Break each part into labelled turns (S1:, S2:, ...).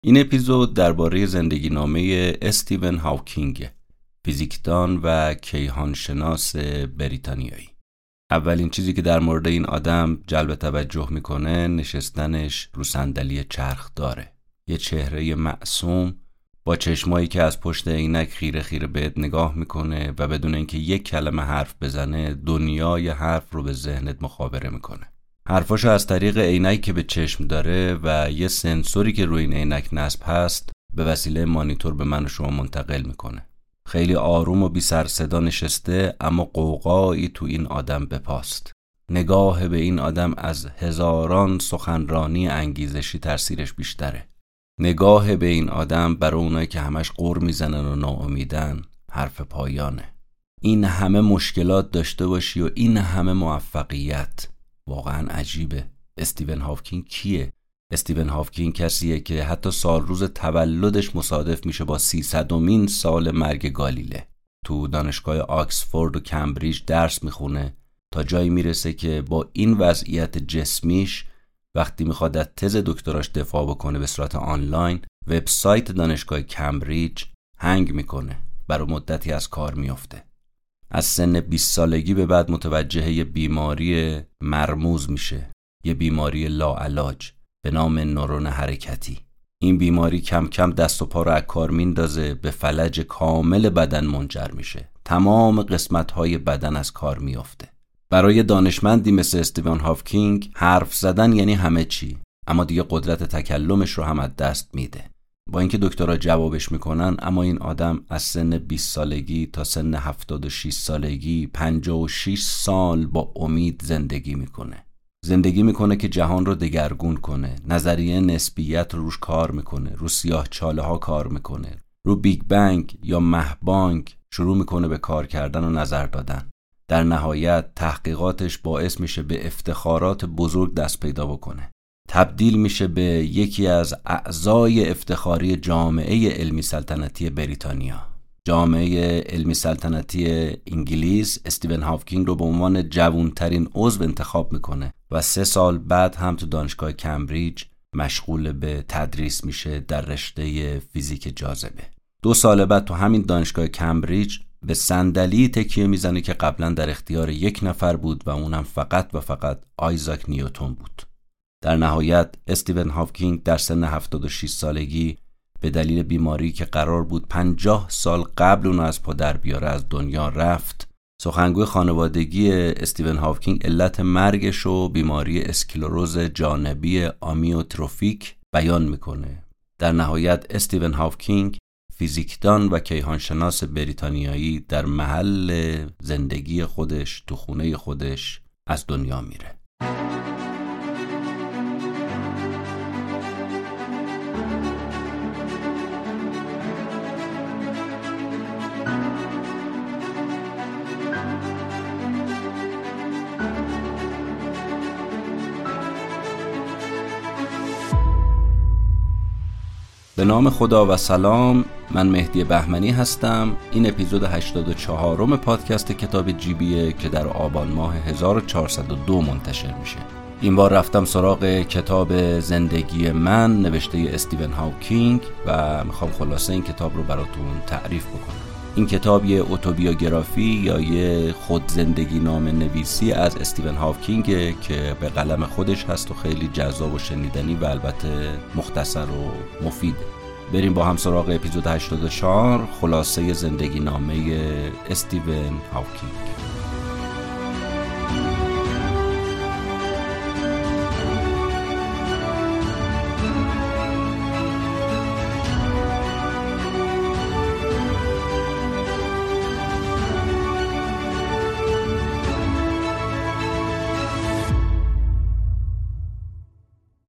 S1: این اپیزود درباره زندگی نامه استیون هاوکینگ فیزیکدان و کیهانشناس بریتانیایی. اولین چیزی که در مورد این آدم جلب توجه می‌کنه نشستنش رو صندلی چرخ داره. یه چهره معصوم با چشمایی که از پشت عینک خیره خیره بهت نگاه می‌کنه و بدون اینکه یک کلمه حرف بزنه دنیای حرف رو به ذهنت مخابره می‌کنه. حرفاشو از طریق عینکی که به چشم داره و یه سنسوری که روی این عینک نصب هست به وسیله مانیتور به من و شما منتقل می‌کنه. خیلی آروم و بی سر صدا نشسته اما قوقایی تو این آدم بپاست. نگاه به این آدم از هزاران سخنرانی انگیزشی ترسیرش بیشتره. نگاه به این آدم برای اونایی که همش قور می‌زنن و ناامیدن حرف پایانه. این همه مشکلات داشته باشی و این همه موفقیت. واقعا عجیبه. استیون هافکین کیه؟ استیون هافکین کسیه که حتی سال روز تولدش مصادف میشه با سیصدمین سال مرگ گالیله. تو دانشگاه آکسفورد و کمبریج درس می‌خونه تا جایی می‌رسه که با این وضعیت جسمیش وقتی می‌خواد از تز دکتراش دفاع بکنه به صورت آنلاین وبسایت دانشگاه کمبریج هنگ می‌کنه. برای مدتی از کار میافته. از سن 20 سالگی به بعد متوجه یه بیماری مرموز میشه. یه بیماری لاعلاج به نام نورون حرکتی. این بیماری کم کم دست و پا رو از کار میندازه به فلج کامل بدن منجر میشه. تمام قسمت های بدن از کار میافته. برای دانشمندی مثل استیون هافکینگ حرف زدن یعنی همه چی اما دیگه قدرت تکلمش رو هم از دست میده. با اینکه دکترها جوابش می‌کنن اما این آدم از سن 20 سالگی تا سن 76 سالگی 56 سال با امید زندگی می‌کنه. زندگی می‌کنه که جهان رو دگرگون کنه. نظریه نسبیت رو روش کار می‌کنه. رو سیاه چاله ها کار می‌کنه. رو بیگ بنگ یا مهبانگ شروع می‌کنه به کار کردن و نظر دادن. در نهایت تحقیقاتش باعث میشه به افتخارات بزرگ دست پیدا بکنه. تبدیل میشه به یکی از اعضای افتخاری جامعه علمی سلطنتی بریتانیا. جامعه علمی سلطنتی انگلیس استیون هافکینگ رو به عنوان جوونترین عضو انتخاب می‌کنه و سه سال بعد هم تو دانشگاه کمبریج مشغول به تدریس میشه در رشته فیزیک جاذبه. دو سال بعد تو همین دانشگاه کمبریج به صندلی تکیه می‌زنه که قبلا در اختیار یک نفر بود و اونم فقط و فقط آیزاک نیوتون بود. در نهایت استیون هافکینگ در سن 76 سالگی به دلیل بیماری که قرار بود 50 سال قبل اون از پدر بیاره از دنیا رفت سخنگوی خانوادگی استیون هافکینگ علت مرگش و بیماری اسکلروز جانبی آمیوتروفیک بیان می‌کنه. در نهایت استیون هافکینگ فیزیکدان و کیهانشناس بریتانیایی در محل زندگی خودش تو خونه خودش از دنیا میره. به نام خدا و سلام من مهدی بهمنی هستم. این اپیزود 84 م پادکست کتاب جیبیه که در آبان ماه 1402 منتشر میشه. این بار رفتم سراغ کتاب زندگی من نوشته استیون هاوکینگ و می‌خوام خلاصه این کتاب رو براتون تعریف بکنم. این کتاب یه اوتوبیوگرافی یا یه خود زندگی نامه نویسی از استیون هاوکینگ که به قلم خودش هست و خیلی جذاب و شنیدنی و البته مختصر و مفیده بریم با هم سراغ اپیزود 84 خلاصه زندگی نامه استیون هاوکینگ.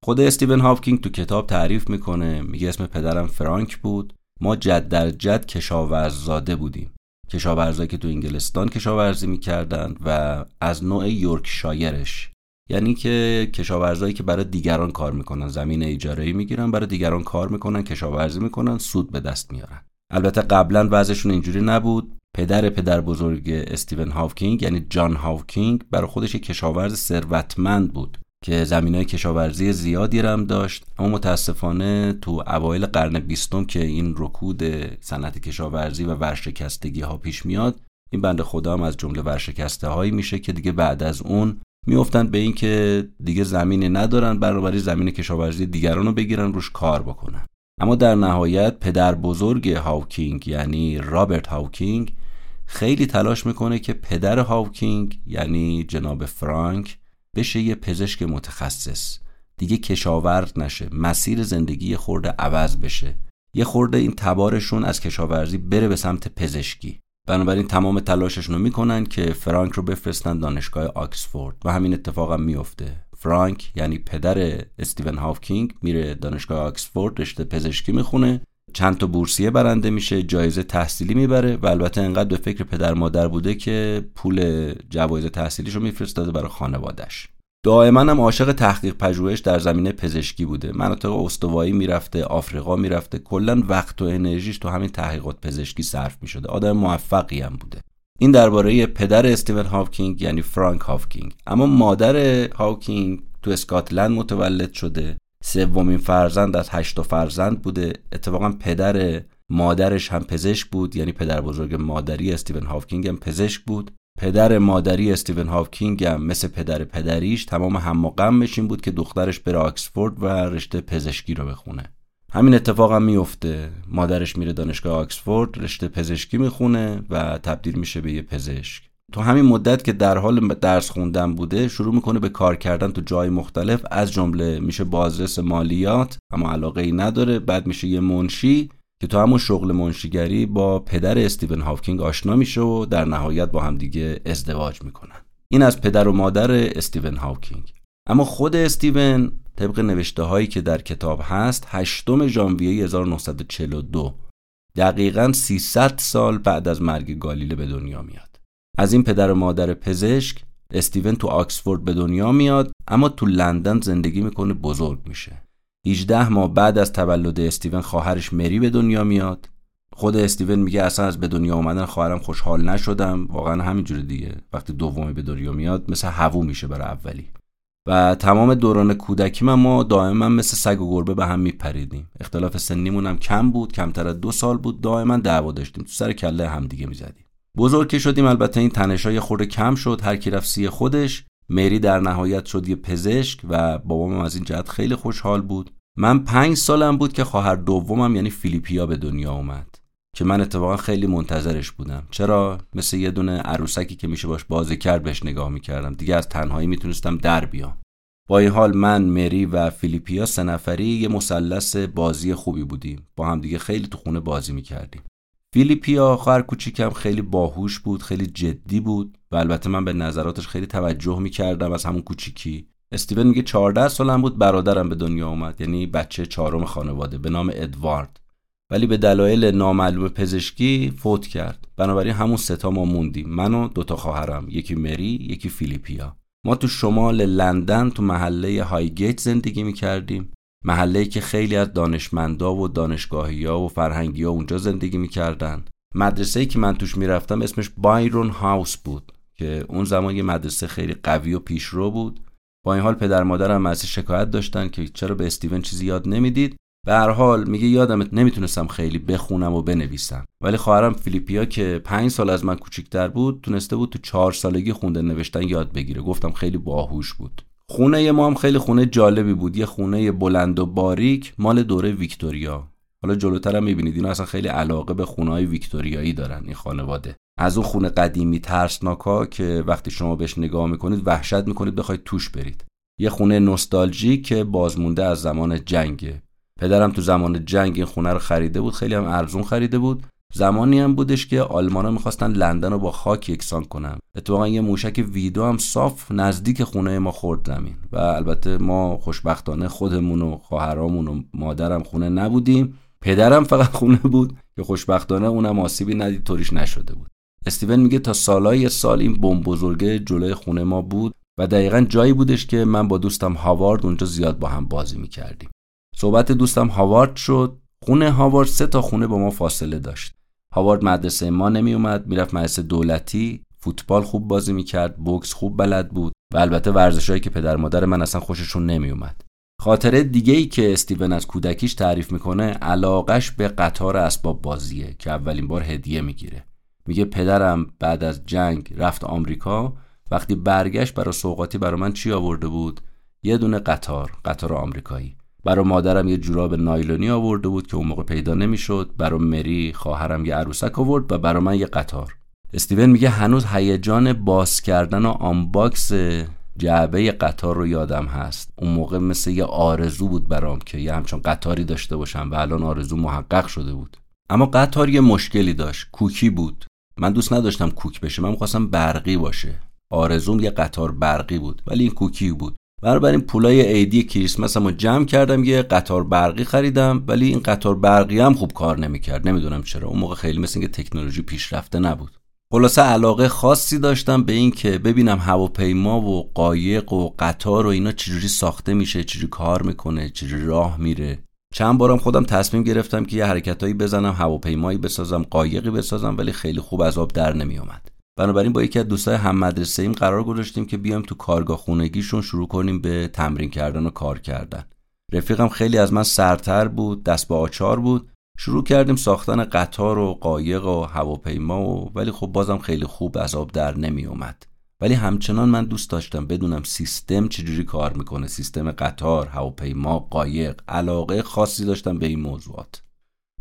S1: خود استیون هاوکینگ تو کتاب تعریف می‌کنه میگه اسم پدرم فرانک بود. ما جد در جد کشاورززاده بودیم. کشاورزایی که تو انگلستان کشاورزی می‌کردند و از نوع یورکشایرش. یعنی که کشاورزایی که برای دیگران کار می‌کنن. زمین اجاره می‌گیرن برای دیگران کار می‌کنن کشاورزی می‌کنن سود به دست میارن. البته قبلا وضعشون اینجوری نبود. پدر پدر بزرگ استیون هاوکینگ یعنی جان هاوکینگ برای خودش کشاورز ثروتمند بود. که زمین های کشاورزی زیادی هم داشت اما متاسفانه تو اوایل قرن بیستم که این رکود صنعت کشاورزی و ورشکستگی ها پیش میاد این بنده خدا هم از جمله ورشکسته هایی میشه که دیگه بعد از اون میفتن به اینکه دیگه زمینی ندارن برا همین زمین کشاورزی دیگران رو بگیرن روش کار بکنن. اما در نهایت پدر بزرگ هاوکینگ یعنی رابرت هاوکینگ خیلی تلاش می‌کنه که پدر هاوکینگ یعنی جناب فرانک بشه یه پزشک متخصص. دیگه کشاورز نشه مسیر زندگی خورده عوض بشه. یه خورده این تبارشون از کشاورزی بره به سمت پزشکی. بنابراین تمام تلاششون رو می‌کنن که فرانک رو بفرستن دانشگاه آکسفورد و همین اتفاق هم میفته فرانک یعنی پدر استیون هاوکینگ میره دانشگاه آکسفورد رشته پزشکی می‌خونه. چند تا بورسیه برنده میشه جایزه تحصیلی می‌بره و البته انقدر به فکر پدر مادر بوده که پول جوایز تحصیلیش رو میفرستاده برای خانوادش دائما هم عاشق تحقیق پژوهش در زمینه پزشکی بوده. مناطق استوایی می‌رفته آفریقا می‌رفته کلا وقت و انرژیش تو همین تحقیقات پزشکی صرف می‌شده. آدم موفقی هم بوده. این درباره پدر استیون هاوکینگ یعنی فرانک هاوکینگ. اما مادر هاوکینگ تو اسکاتلند متولد شده. سومین فرزند از هشت فرزند بوده. اتفاقا پدر مادرش هم پزشک بود یعنی پدر بزرگ مادری استیون هاوکینگ هم پزشک بود. پدربزرگ مادری استیون هاوکینگ هم مثل پدر پدریش تمام هم و غمش این بود که دخترش بره آکسفورد و رشته پزشکی رو بخونه. همین اتفاق هم میفته مادرش میره دانشگاه آکسفورد رشته پزشکی می‌خونه و تبدیل میشه به یه پزشک. تو همین مدت که در حال درس خوندن بوده شروع می‌کنه به کار کردن تو جای مختلف. از جمله میشه بازرس مالیات اما علاقه ای نداره. بعد میشه یه منشی که تو همون شغل منشیگری با پدر استیون هاوکینگ آشنا میشه و در نهایت با هم دیگه ازدواج می‌کنن. این از پدر و مادر استیون هاوکینگ. اما خود استیون طبق نوشته هایی که در کتاب هست 8 ژانویه 1942 دقیقا 300 سال بعد از مرگ گالیله به دنیا میاد. از این پدر و مادر پزشک استیون تو آکسفورد به دنیا میاد اما تو لندن زندگی می‌کنه بزرگ میشه. 18 ماه بعد از تولد استیون خواهرش مری به دنیا میاد. خود استیون میگه اصلا از به دنیا اومدن خواهرم خوشحال نشدم. واقعا همینجوره دیگه. وقتی دومی به دنیا میاد مثل هوو میشه برای اولی. و تمام دوران کودکی من ما دائما مثل سگ و گربه به هم میپریدیم. اختلاف سنیمون هم کم بود کمتر از دو سال بود. دائما دعوا داشتیم. تو سر کله هم دیگه می‌زدیم. بزرگ که شدیم البته این تنشای خورده کم شد. هر کی رفت سی خودش مری در نهایت شد یه پزشک و بابام از این جهت خیلی خوشحال بود. من پنج سالم بود که خواهر دومم یعنی فیلیپیا به دنیا اومد که من اتفاقا خیلی منتظرش بودم. چرا؟ مثل یه دونه عروسکی که میشه باش بازی کرد بهش نگاه می‌کردم. دیگه از تنهایی می‌تونستم در بیام. با این حال من مری و فیلیپیا سه نفری یه مثلث بازی خوبی بودیم. با هم دیگه خیلی تو خونه بازی می‌کردیم. فیلیپیا خواهر کوچیکم خیلی باهوش بود خیلی جدی بود و البته من به نظراتش خیلی توجه می‌کردم از همون کوچیکی. استیون میگه 14 سالم بود برادرم به دنیا اومد یعنی بچه چهارم خانواده به نام ادوارد. ولی به دلایل نامعلوم پزشکی فوت کرد. بنابراین همون ستا ما موندیم من و دوتا خواهرم یکی مری یکی فیلیپیا. ما تو شمال لندن تو محله هایگیت زندگی می‌کردیم. محله که خیلی از دانشمندا و دانشگاهی ها و فرهنگی ها اونجا زندگی می‌کردن. مدرسه که من توش می‌رفتم اسمش بایرون هاوس بود که اون زمان یه مدرسه خیلی قوی و پیشرو بود. با این حال پدر مادرم از شکایت داشتن که چرا به استیون چیزی یاد نمی‌دید. به هر حال میگه یادم نمی‌تونستم خیلی بخونم و بنویسم. ولی خواهرم فیلیپیا که پنج سال از من کوچیکتر بود تونسته بود تو چهار سالگی خونده نوشتن یاد بگیره. گفتم خیلی باهوش بود. خونه ما هم خیلی خونه جالبی بود. یه خونه بلند و باریک مال دوره ویکتوریا. حالا جلوتر هم می‌بینید اینا اصلا خیلی علاقه به خونه های ویکتوریایی دارن این خانواده. از اون خونه قدیمی ترسناکا که وقتی شما بهش نگاه می‌کنید وحشت می‌کنید بخواید توش برید. یه خونه نوستالژی که بازمونده از زمان جنگه. پدرم تو زمان جنگ این خونه رو خریده بود خیلی هم ارزون خریده بود. زمانی هم بودش که آلمانا می‌خواستن لندن رو با خاک یکسان کنن. اتفاقا یه موشک ویدو هم صاف نزدیک خونه ما خورد زمین. و البته ما خوشبختانه خودمون و خواهرامون و مادرم خونه نبودیم. پدرم فقط خونه بود که خوشبختانه اونم آسیبی ندید طوریش نشده بود. استیون میگه تا سالای سال این بمب بزرگه جلوی خونه ما بود و دقیقا جایی بودش که من با دوستم هاوارد اونجا زیاد با هم بازی می‌کردیم. صحبت دوستم هاوارد شد. خونه هاوارد سه تا خونه با ما فاصله داشت. هاوارد مدرسه ما نمی اومد می‌رفت مدرسه دولتی فوتبال خوب بازی می‌کرد بوکس خوب بلد بود و البته ورزشهایی که پدر مادر من اصلا خوششون نمیومد خاطره دیگه ای که استیون از کودکیش تعریف می‌کنه علاقش به قطار اسباب بازیه که اولین بار هدیه می‌گیره. میگه پدرم بعد از جنگ رفت آمریکا وقتی برگشت برای سوقاتی برای من چی آورده بود؟ یه دونه قطار قطار آمریکایی. برای مادرم یه جوراب نایلونی آورده بود که اون موقع پیدا نمی‌شد. برای مری خواهرم یه عروسک آورد و برای من یه قطار. استیون میگه هنوز هیجان باز کردن و آنباکس جعبه قطار رو یادم هست. اون موقع مثل یه آرزو بود برام که یه همچون قطاری داشته باشم و الان آرزو محقق شده بود. اما قطار یه مشکلی داشت. کوکی بود. من دوست نداشتم کوک بشه. من می‌خواستم برقی باشه. آرزوم یه قطار برقی بود ولی این کوکی بود. این پولای عیدی کریسمس رو جمع کردم یه قطار برقی خریدم ولی این قطار برقی هم خوب کار نمی‌کرد. نمی‌دونم چرا. اون موقع خیلی مثل اینکه تکنولوژی پیشرفته نبود. خلاصه علاقه خاصی داشتم به این که ببینم هواپیما و قایق و قطار و اینا چجوری ساخته میشه چجوری کار می‌کنه چجوری راه میره. چند بارم خودم تصمیم گرفتم که یه حرکتهایی بزنم هواپیمایی بسازم قایقی بسازم ولی خیلی خوب از آب در نمیومد بنابراین با یکی از دوستای هم مدرسه ایم قرار گذاشتیم که بیایم تو کارگاه خونگیشون شروع کنیم به تمرین کردن و کار کردن. رفیقم خیلی از من سرتر بود دست به آچار بود. شروع کردیم ساختن قطار و قایق و هواپیما و ولی خب بازم خیلی خوب از آب در نمی اومد. ولی همچنان من دوست داشتم بدونم سیستم چجوری کار می‌کنه. سیستم قطار هواپیما قایق علاقه خاصی داشتم به این موضوعات.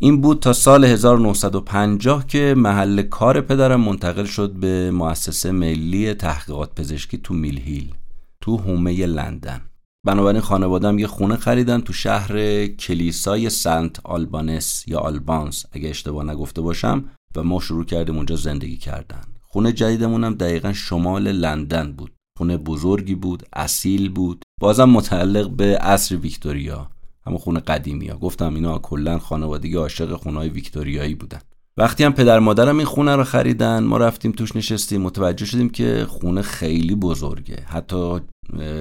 S1: این بود تا سال 1950 که محل کار پدرم منتقل شد به مؤسسه ملی تحقیقات پزشکی تو میلهیل تو هومه لندن. بنابراین خانوادم یه خونه خریدن تو شهر کلیسای سنت آلبانس یا آلبانس اگه اشتباه نگفته باشم و ما شروع کردیم اونجا زندگی کردن. خونه جدیدمونم دقیقا شمال لندن بود. خونه بزرگی بود اصیل بود. بازم متعلق به عصر ویکتوریا. همون خونه قدیمی ها. گفتم اینا کلا خانوادگی عاشق خونه ویکتوریایی بودن. وقتی هم پدر مادرم این خونه رو خریدن ما رفتیم توش نشستیم متوجه شدیم که خونه خیلی بزرگه. حتی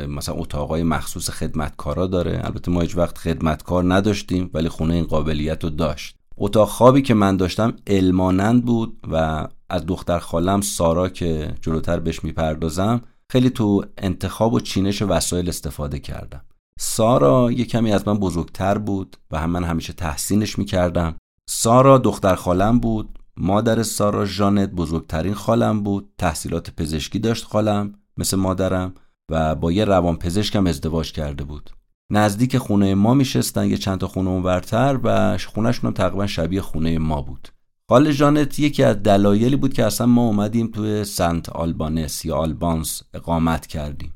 S1: مثلا اتاقای مخصوص خدمتکارا داره. البته ما هیچ وقت خدمتکار نداشتیم ولی خونه این قابلیت رو داشت. اتاق خوابی که من داشتم المانند بود و از دختر خالم سارا که جلوتر بهش می‌پردازم خیلی تو انتخاب و چینش وسایل استفاده کردم. سارا یه کمی از من بزرگتر بود و هم من همیشه تحسینش می‌کردم. سارا دختر خالم بود مادر سارا ژانت بزرگترین خالم بود تحصیلات پزشکی داشت خالم مثل مادرم و با یه روان پزشکم ازدواج کرده بود. نزدیک خونه ما میشستن یه چند تا خونه اونورتر و خونهشون هم تقریبا شبیه خونه ما بود. خال ژانت یکی از دلایلی بود که اصلا ما اومدیم توی سنت آلبانس یا آلبانس اقامت کردیم.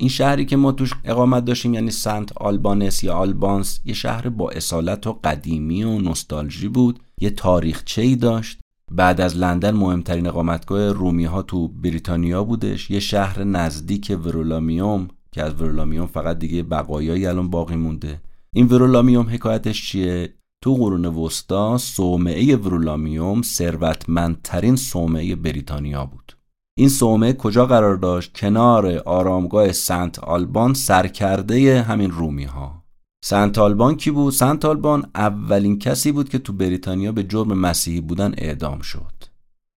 S1: این شهری که ما توش اقامت داشتیم یعنی سنت آلبانس یا آلبانس یه شهر با اصالت و قدیمی و نوستالژی بود. یه تاریخچه ای داشت. بعد از لندن مهمترین اقامتگاه رومی ها تو بریتانیا بودش. یه شهر نزدیک ورولامیوم که از ورولامیوم فقط دیگه بقایایی الان باقی مونده. این ورولامیوم حکایتش چیه؟ تو قرون وسطا صومعه ورولامیوم ثروتمندترین صومعه بریتانیا بود. این صومعه کجا قرار داشت؟ کنار آرامگاه سنت آلبان سرکرده همین رومی ها سنت آلبان کی بود؟ سنت آلبان اولین کسی بود که تو بریتانیا به جرم مسیحی بودن اعدام شد.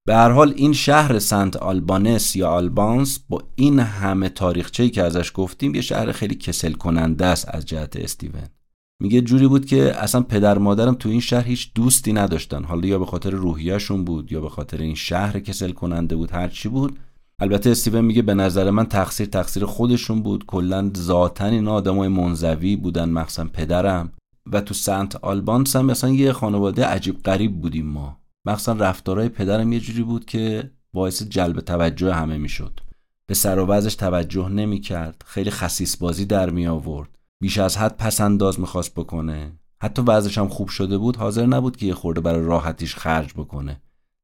S1: به هر حال این شهر سنت آلبانس یا آلبانس با این همه تاریخچه‌ای که ازش گفتیم یه شهر خیلی کسل کننده است از جهت استیون. میگه جوری بود که اصلا پدر مادرم تو این شهر هیچ دوستی نداشتن. حالا یا به خاطر روحیهشون بود یا به خاطر این شهر کسل کننده بود هر چی بود. البته استیون میگه به نظر من تقصیر تقصیر خودشون بود. کلا ذاتا این آدمای منزوی بودن مخصوصا پدرم. و تو سنت آلبانس هم مثلا یه خانواده عجیب غریب بودیم ما. مخصوصا رفتارهای پدرم یه جوری بود که باعث جلب توجه همه می‌شد. به سر و توجه نمی‌کرد. خیلی خسیس بازی در می آورد بیش از حد پسنداز می‌خواست بکنه. حتی وضعش هم خوب شده بود حاضر نبود که یه خورده برای راحتیش خرج بکنه.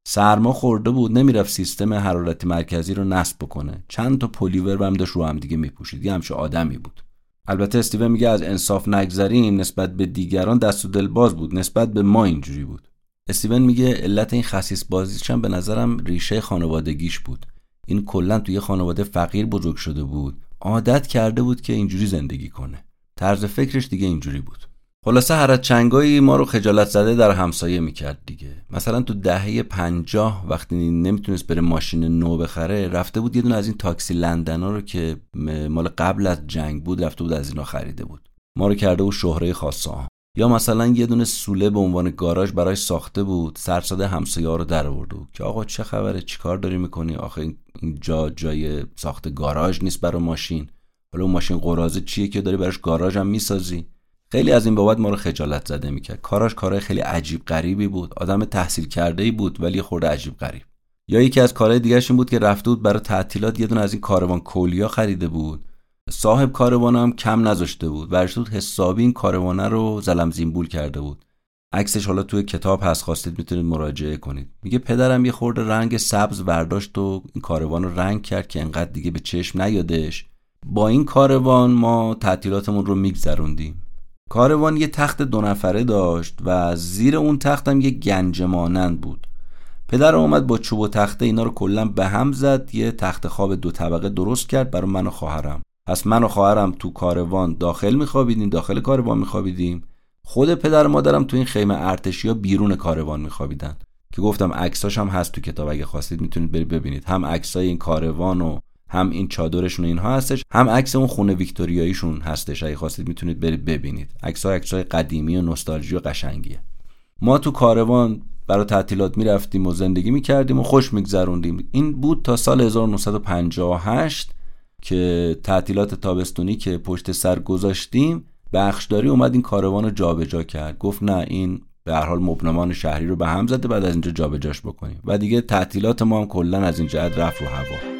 S1: سرما خورده بود نمی‌رفت سیستم حرارتی مرکزی رو نصب بکنه. چند تا پلیور هم داشت رو هم دیگه میپوشید. یه همچه آدمی بود. البته استیون میگه از انصاف نگذریم نسبت به دیگران دست و دل باز بود. نسبت به ما اینجوری بود. استیون میگه علت این خصیص بازیش هم به نظرم ریشه خانوادگیش بود. این کلا توی خانواده فقیر بزرگ شده بود. عادت کرده بود که اینجوری زندگی کنه. طرز فکرش دیگه اینجوری بود. خلاصه هرت چنگایی ما رو خجالت زده در همسایه می‌کرد دیگه. مثلا تو دهه پنجاه وقتی نمی‌تونست بره ماشین نو بخره رفته بود یه دونه از این تاکسی لندنا رو که مال قبل از جنگ بود رفته بود از اینا خریده بود. ما رو کرده بود شهره خاصه یا مثلا یه دونه سوله به عنوان گاراژ برای ساخته بود سرساده همسایه رو در آورده بود که آقا چه خبره؟ چیکار داری می‌کنی؟ آخه این جا جای ساخت گاراژ نیست برای ماشین. حالا اون ماشین قرازه چیه که داری براش گاراژ هم می‌سازی؟ خیلی از این بابت ما رو خجالت زده می‌کرد. کاراش کارهای خیلی عجیب غریبی بود. آدم تحصیل کرده ای بود ولی خورده عجیب غریب. یا یکی از کارهای دیگه این بود که رفته بود برای تعطیلات یه دونه از این کاروان کولیا خریده بود. صاحب کاروان هم کم نذاشته بود ورشته بود حسابی این کاروانه رو زلم زیمبول کرده بود. عکسش حالا توی کتاب هست خواستید می‌تونید مراجعه کنید. میگه پدرم یه خورده رنگ سبز برداشت و این کاروان رو رنگ کرد که انقدر دیگه به چشم نیادش با این کاروان ما تعطیلاتمون رو میگذروندیم. کاروان یه تخت دو نفره داشت و زیر اون تختم یه گنج مانند بود. پدر اومد با چوب و تخته اینا رو کلا به هم زد یه تخت خواب دو طبقه درست کرد برای من و خواهرم. پس من و خواهرم تو کاروان داخل میخوابیدیم داخل کاروان میخوابیدیم. خود پدر و مادرم تو این خیمه ارتشی ها بیرون کاروان میخوابیدن. که گفتم عکساش هم هست تو کتاب اگه خواستید می‌تونید برید ببینید. هم عکسای این کاروان و هم این چادرشون اینها هستش هم عکس اون خونه ویکتوریاییشون هستش. اگه خواستید می‌تونید برید ببینید. عکس های عکس های قدیمی و نوستالژی و قشنگیه. ما تو کاروان برای تعطیلات می‌رفتیم و زندگی می‌کردیم و خوش میگذروندیم. این بود تا سال 1958 که تعطیلات تابستونی که پشت سر گذاشتیم بخشداری اومد این کاروان رو جابجا کرد. گفت نه این به هر حال مبنمان شهری رو به هم زده بعد از اینجا جابجاش بکنیم. و دیگه تعطیلات ما هم کلا از این جهت رفت رو هوا.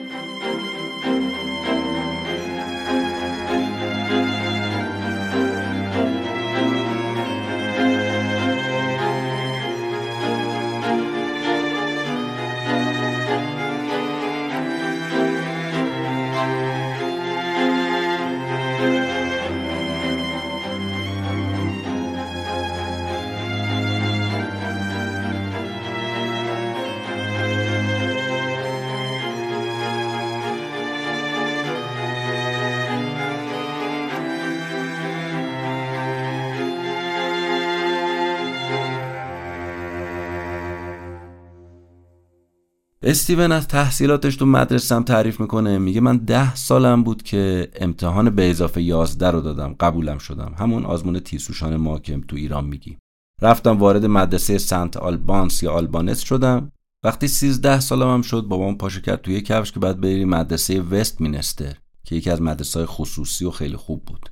S1: استیون از تحصیلاتش تو مدرسم تعریف می‌کنه. میگه من ده سالم بود که امتحان به اضافه یازده رو دادم. قبولم شدم. همون آزمون تیسوشان ما که تو ایران میگی. رفتم وارد مدرسه سنت آلبانس یا آلبانس شدم. وقتی سیزده سالم هم شد بابام پاشو کرد توی کفش که بعد بری مدرسه وست مینستر که یکی از مدرسه خصوصی و خیلی خوب بود.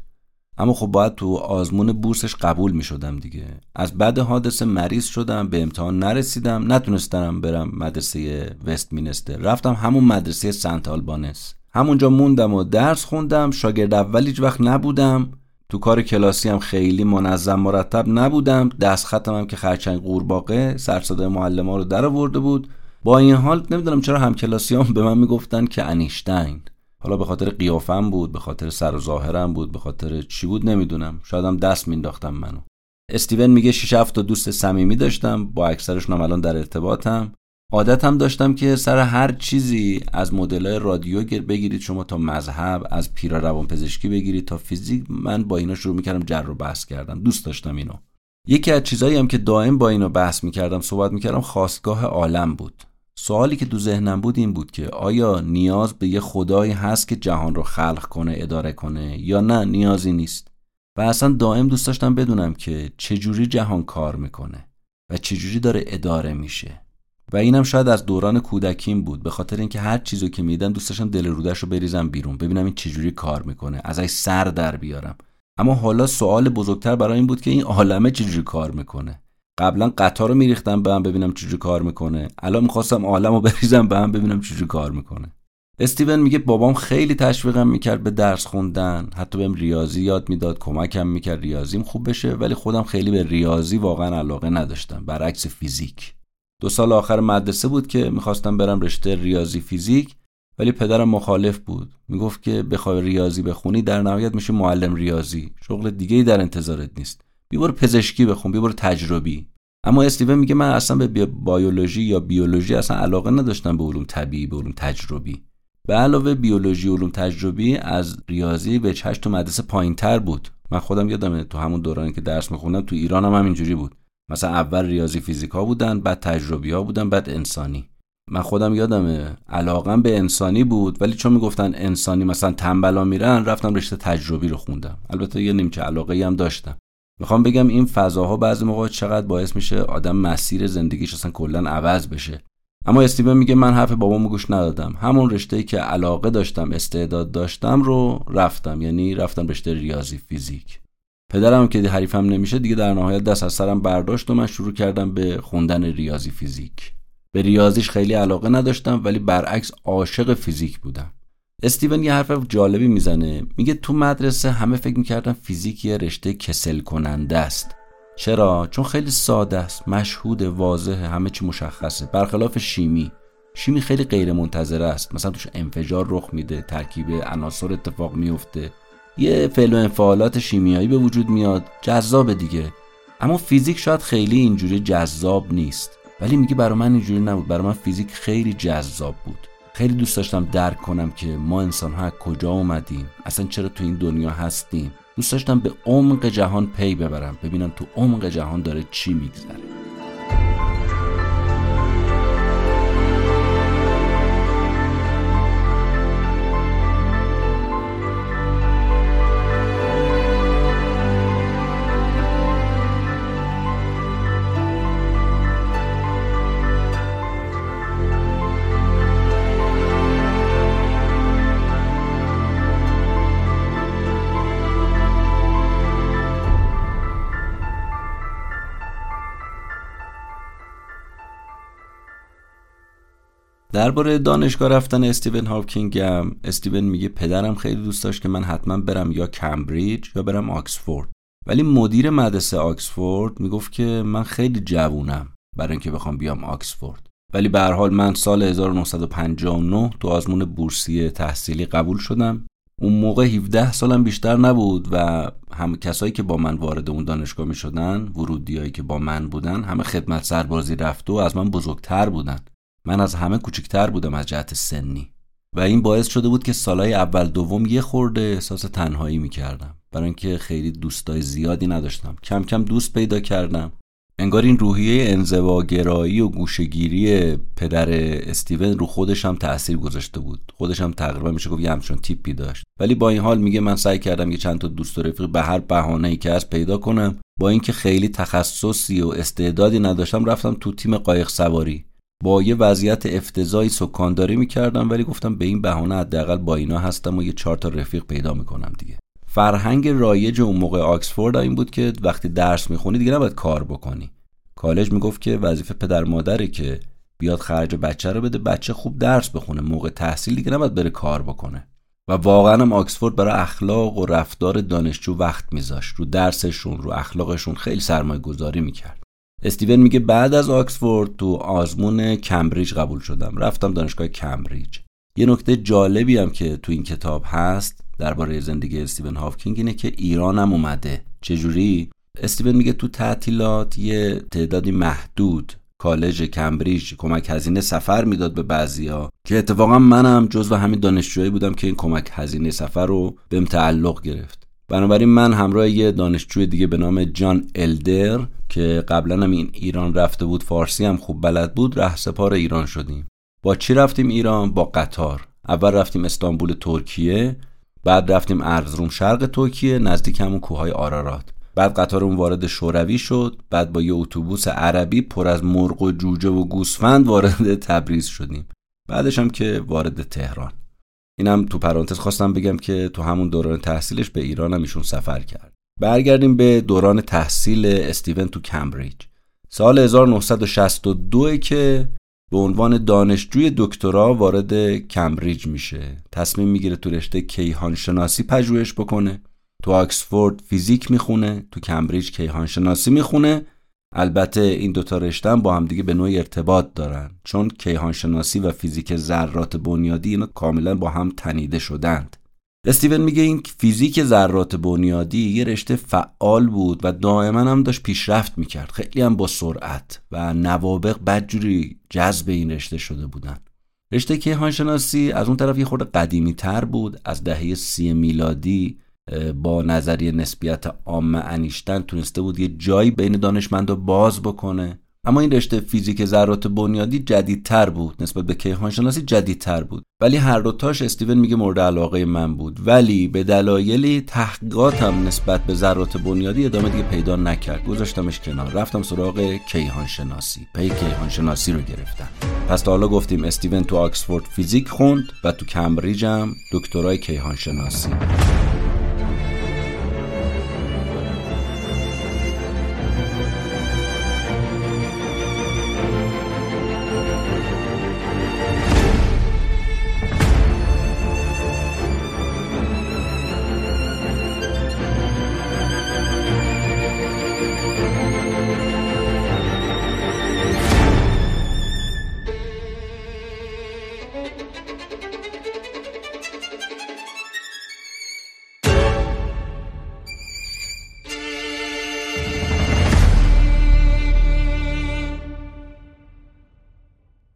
S1: اما خب باید تو آزمون بورسش قبول می شدم دیگه. از بعد حادثه مریض شدم به امتحان نرسیدم نتونستم برم مدرسه وست مینستر رفتم همون مدرسه سنت آلبانس. همونجا موندم و درس خوندم. شاگرد اول هیچ وقت نبودم. تو کار کلاسی هم خیلی منظم مرتب نبودم. دست ختم هم که خرچنگ قورباغه سرصدای معلم ها رو در آورده بود. با این حال نمی‌دونم چرا هم کلاسی هم به من می‌گفتن که انیشتین. حالا به خاطر قیافم بود به خاطر سر و ظاهرم بود به خاطر چی بود نمی‌دونم. شاید هم دست مینداختم منو. استیون میگه 6 7 تا دوست صمیمی داشتم با اکثرشون الان در ارتباطم. عادتم داشتم که سر هر چیزی از مدل رادیو بگیرید شما تا مذهب از پیرا روان پزشکی بگیرید تا فیزیک من با اینا شروع می‌کردم جر و بحث کردم دوست داشتم اینو. یکی از چیزایی هم که دائم با اینا بحث می‌کردم صحبت می‌کردم خواستگاه عالم بود. سوالی که تو ذهنم بود این بود که آیا نیاز به یه خدایی هست که جهان رو خلق کنه اداره کنه یا نه؟ نیازی نیست. و اصلا دائم دوست داشتم بدونم که چجوری جهان کار می‌کنه و چجوری داره اداره میشه. و اینم شاید از دوران کودکیم بود به خاطر اینکه هر چیزی که میدم دوست داشتم دل رودش رو بریزم بیرون ببینم این چجوری کار می‌کنه ازش سر در بیارم. اما حالا سوال بزرگتر برای این بود که این عالمه چجوری کار می‌کنه. قبلا قطار رو میریختم به هم ببینم چجوری کار می‌کنه. الان می‌خواستم عالم رو بریزم به هم ببینم چجوری کار می‌کنه. استیون میگه بابام خیلی تشویقم می‌کرد به درس خوندن. حتی بهم ریاضی یاد می‌داد کمکم می‌کرد. ریاضیم خوب بشه ولی خودم خیلی به ریاضی واقعا علاقه نداشتم. برعکس فیزیک. دو سال آخر مدرسه بود که می‌خواستم برم رشته ریاضی فیزیک ولی پدرم مخالف بود. می‌گفت که بخوای ریاضی بخونی در نهایت میشه معلم ریاضی. شغل دیگه ای در انتظارت نیست. بیبار پزشکی بخون بیبار تجربی. اما استیون میگه من اصلا به بیولوژی یا بیولوژی اصلا علاقه نداشتم به علوم طبیعی به علوم تجربی. به علاوه بیولوژی علوم تجربی از ریاضی به چشم تو مدرسه پایین تر بود. من خودم یادمه تو همون دورانی که درس میخوندم تو ایران هم همینجوری بود. مثلا اول ریاضی فیزیکا بودن بعد تجربی ها بودن بعد انسانی. من خودم یادمه علاقم به انسانی بود ولی چون می‌گفتن انسانی مثلا تنبلا میرن رفتم رشته تجربی رو خوندم. البته یه نیمچه علاقه هم داشتم. می‌خوام بگم این فضاها بعضی موقع چقدر باعث میشه آدم مسیر زندگیش اصلا کلا عوض بشه. اما استیون میگه من حرف بابامو گوش ندادم. همون رشته که علاقه داشتم استعداد داشتم رو رفتم یعنی رفتم رشته ریاضی فیزیک. پدرم که حریفم نمیشه دیگه در نهایت دست از سرم برداشت و من شروع کردم به خوندن ریاضی فیزیک. به ریاضیش خیلی علاقه نداشتم ولی برعکس عاشق فیزیک بودم. استیون یه حرف جالبی می‌زنه. میگه تو مدرسه همه فکر می‌کردن فیزیک یه رشته کسل کننده است. چرا؟ چون خیلی ساده است مشهود واضحه همه چی مشخصه. برخلاف شیمی. شیمی خیلی غیر منتظره است. مثلا توش انفجار رخ میده ترکیب عناصر اتفاق میفته یه فعل و انفعالات شیمیایی به وجود میاد. جذاب دیگه. اما فیزیک شاید خیلی اینجوری جذاب نیست. ولی میگه برای من اینجوری نبود. برای من فیزیک خیلی جذاب بود. خیلی دوست داشتم درک کنم که ما انسان ها کجا اومدیم اصلا چرا تو این دنیا هستیم. دوست داشتم به عمق جهان پی ببرم ببینم تو عمق جهان داره چی میگذره. درباره دانشگاه رفتن استیون هاوکینگ هم استیون میگه پدرم خیلی دوست داشت که من حتما برم یا کمبریج یا برم آکسفورد. ولی مدیر مدرسه آکسفورد می‌گفت که من خیلی جوونم برای اینکه بخوام بیام آکسفورد. ولی به هر حال من سال 1959 تو آزمون بورسیه تحصیلی قبول شدم. اون موقع 17 سالم بیشتر نبود و هم کسایی که با من وارد اون دانشگاه می شدن ورودیایی که با من بودن همه خدمت سربازی رفته و از من بزرگتر بودن. من از همه کوچکتر بودم از جهت سنی. و این باعث شده بود که سالهای اول دوم یه خورده احساس تنهایی می‌کردم. برای اینکه خیلی دوستای زیادی نداشتم. کم کم دوست پیدا کردم. انگار این روحیه انزواگرایی و گوشگیری پدر استیون رو خودش هم تاثیر گذاشته بود. خودش هم تقریبا میشه گفت یه همچون تیپی داشت. ولی با این حال میگه من سعی کردم یه چند تا دوست و رفیق به هر بهانه‌ای که از پیدا کنم با اینکه خیلی تخصصی و استعدادی نداشتم رفتم تو تیم قایق سواری. با یه وضعیت افتضاحی سکانداری می‌کردم ولی گفتم به این بهانه حداقل با اینا هستم و یه چهار تا رفیق پیدا می‌کنم دیگه. فرهنگ رایج اون موقع آکسفورد این بود که وقتی درس می‌خونی دیگه نباید کار بکنی. کالج می‌گفت که وظیفه پدر مادره که بیاد خرج بچه رو بده بچه خوب درس بخونه موقع تحصیل دیگه نباید بره کار بکنه. و واقعا هم آکسفورد برای اخلاق و رفتار دانشجو وقت میذاشت. رو درسشون رو اخلاقشون خیلی سرمایه گذاری می‌کرد. استیون میگه بعد از آکسفورد تو آزمون کمبریج قبول شدم. رفتم دانشگاه کمبریج. یه نکته جالبی هم که تو این کتاب هست درباره زندگی استیون هافکینگ اینه که ایرانم اومده. چجوری؟ استیون میگه تو تعطیلات یه تعدادی محدود کالج کمبریج کمک هزینه سفر می‌داد به بعضیا که اتفاقا منم جزو همین دانشجویی بودم که این کمک هزینه سفر رو بهم تعلق گرفت. بنابراین من همراه یه دانشجوی دیگه به نام جان الدر که قبلا هم این ایران رفته بود فارسی هم خوب بلد بود ره سپار ایران شدیم. با چی رفتیم ایران؟ با قطار. اول رفتیم استانبول ترکیه بعد رفتیم ارزروم شرق ترکیه نزدیک همون کوههای آرارات. بعد قطارمون وارد شوروی شد بعد با یه اتوبوس عربی پر از مرغ و جوجه و گوسفند وارد تبریز شدیم. بعدش هم که وارد تهران. اینم تو پرانتز خواستم بگم که تو همون دوران تحصیلش به ایران هم ایشون سفر کرد. برگردیم به دوران تحصیل استیون تو کمبریج. سال 1962 که به عنوان دانشجوی دکترا وارد کمبریج میشه. تصمیم می‌گیره تو رشته کیهان شناسی پژوهش بکنه. تو آکسفورد فیزیک می‌خونه تو کمبریج کیهان شناسی می‌خونه. البته این دوتا رشته با همدیگه به نوعی ارتباط دارن چون کیهانشناسی و فیزیک ذرات بنیادی اینا کاملا با هم تنیده شدند. استیون میگه این فیزیک ذرات بنیادی یه رشته فعال بود و دائما هم داشت پیشرفت می‌کرد. خیلی هم با سرعت و نوابق بدجوری جذب این رشته شده بودن. رشته کیهانشناسی از اون طرف یه خورده قدیمی تر بود از دهه سی میلادی با نظریه نسبیت عام انیشتن تونسته بود یه جایی بین دانشمندا باز بکنه. اما این رشته فیزیک ذرات بنیادی جدیدتر بود نسبت به کیهان شناسی جدیدتر بود. ولی هر دوتاش استیون میگه مورد علاقه من بود. ولی به دلایلی تحقیقاتم نسبت به ذرات بنیادی ادامه دیگه پیدا نکرد. گذاشتمش کنار. رفتم سراغ کیهان شناسی پی کیهان شناسی رو گرفتم. پس تا حالا گفتیم استیون تو آکسفورد فیزیک خوند و تو کمبریج هم دکترای کیهان شناسی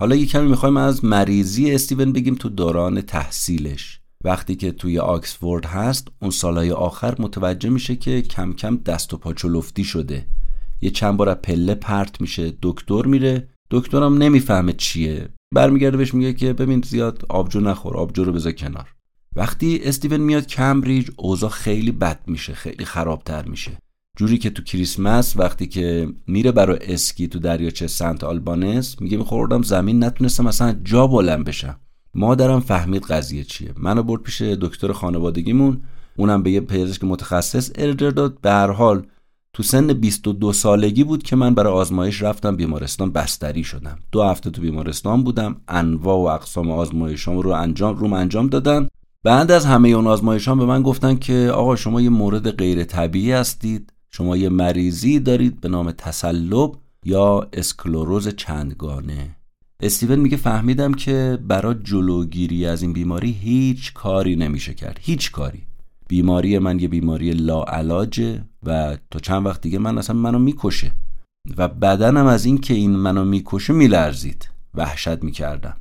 S1: حالا یه کمی می‌خوایم از مریضی استیون بگیم تو دوران تحصیلش. وقتی که توی آکسفورد هست اون سالهای آخر متوجه میشه که کم کم دست و پا چلفتی شده. یه چند بار پله پرت میشه دکتر میره. دکترم نمی‌فهمه چیه. برمیگرده بهش میگه که ببین زیاد آبجو نخور آبجو رو بذار کنار. وقتی استیون میاد کمبریج اوضاع خیلی بد میشه خیلی خرابتر میشه. جوری که تو کریسمس وقتی که میره برای اسکی تو دریاچه سنت آلبانس میگه میخوردم زمین نتونستم اصلا جا بلند بشم. مادرم فهمید قضیه چیه. منو برد پیش دکتر خانوادگیمون اونم به یه پزشک متخصص ارجاع داد. به هر حال تو سن 22 سالگی بود که من برای آزمایش رفتم بیمارستان بستری شدم. دو هفته تو بیمارستان بودم. انواع و اقسام آزمایشام رو انجام روم انجام دادن. بعد از همه اون آزمایشان به من گفتن که آقا شما یه مورد غیر طبیعی هستید. شما یه مریضی دارید به نام تسلب یا اسکلروز چندگانه. استیون میگه فهمیدم که برای جلوگیری از این بیماری هیچ کاری نمیشه کرد. هیچ کاری. بیماری من یه بیماری لاعلاجه و تا چند وقت دیگه من اصلا منو می‌کشه. و بدنم از این که این منو می‌کشه میلرزید. وحشت می‌کردم.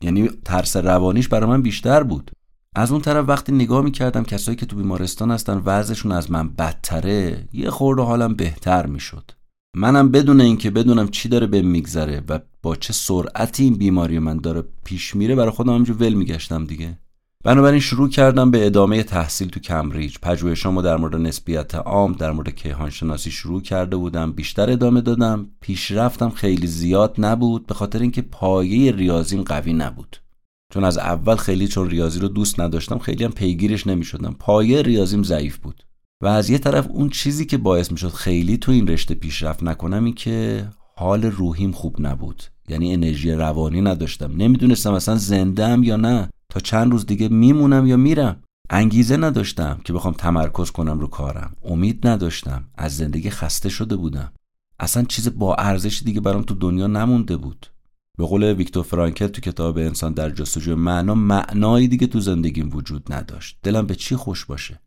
S1: یعنی ترس روانیش برای من بیشتر بود. از اون طرف وقتی نگاه می‌کردم کسایی که تو بیمارستان هستن وضعشون از من بدتره یه خورده حالم بهتر می‌شد. منم بدون اینکه بدونم چی داره به میگذره و با چه سرعتی این بیماری من داره پیش میره برای خودم همینجور ول میگشتم دیگه. بنابراین شروع کردم به ادامه تحصیل تو کمبریج. پژوهشامو در مورد نسبیت عام در مورد کیهان شناسی شروع کرده بودم. بیشتر ادامه دادم. پیشرفتم خیلی زیاد نبود به خاطر اینکه پایه ریاضیم قوی نبود. چون از اول خیلی چون ریاضی رو دوست نداشتم خیلی هم پیگیرش نمی شدم پایه ریاضیم ضعیف بود. و از یه طرف اون چیزی که باعث می شد خیلی تو این رشته پیشرفت نکنم این که حال روحیم خوب نبود. یعنی انرژی روانی نداشتم. نمی‌دونستم اصلا زندم یا نه. تا چند روز دیگه میمونم یا میرم. انگیزه نداشتم که بخوام تمرکز کنم رو کارم. امید نداشتم. از زندگی خسته شده بودم. اصلا چیز با ارزش دیگه برام تو دنیا نمونده بود. به قول ویکتور فرانکل تو کتاب انسان در جستجوی معنا معنایی دیگه تو زندگیم وجود نداشت. دلم به چی خوش باشه؟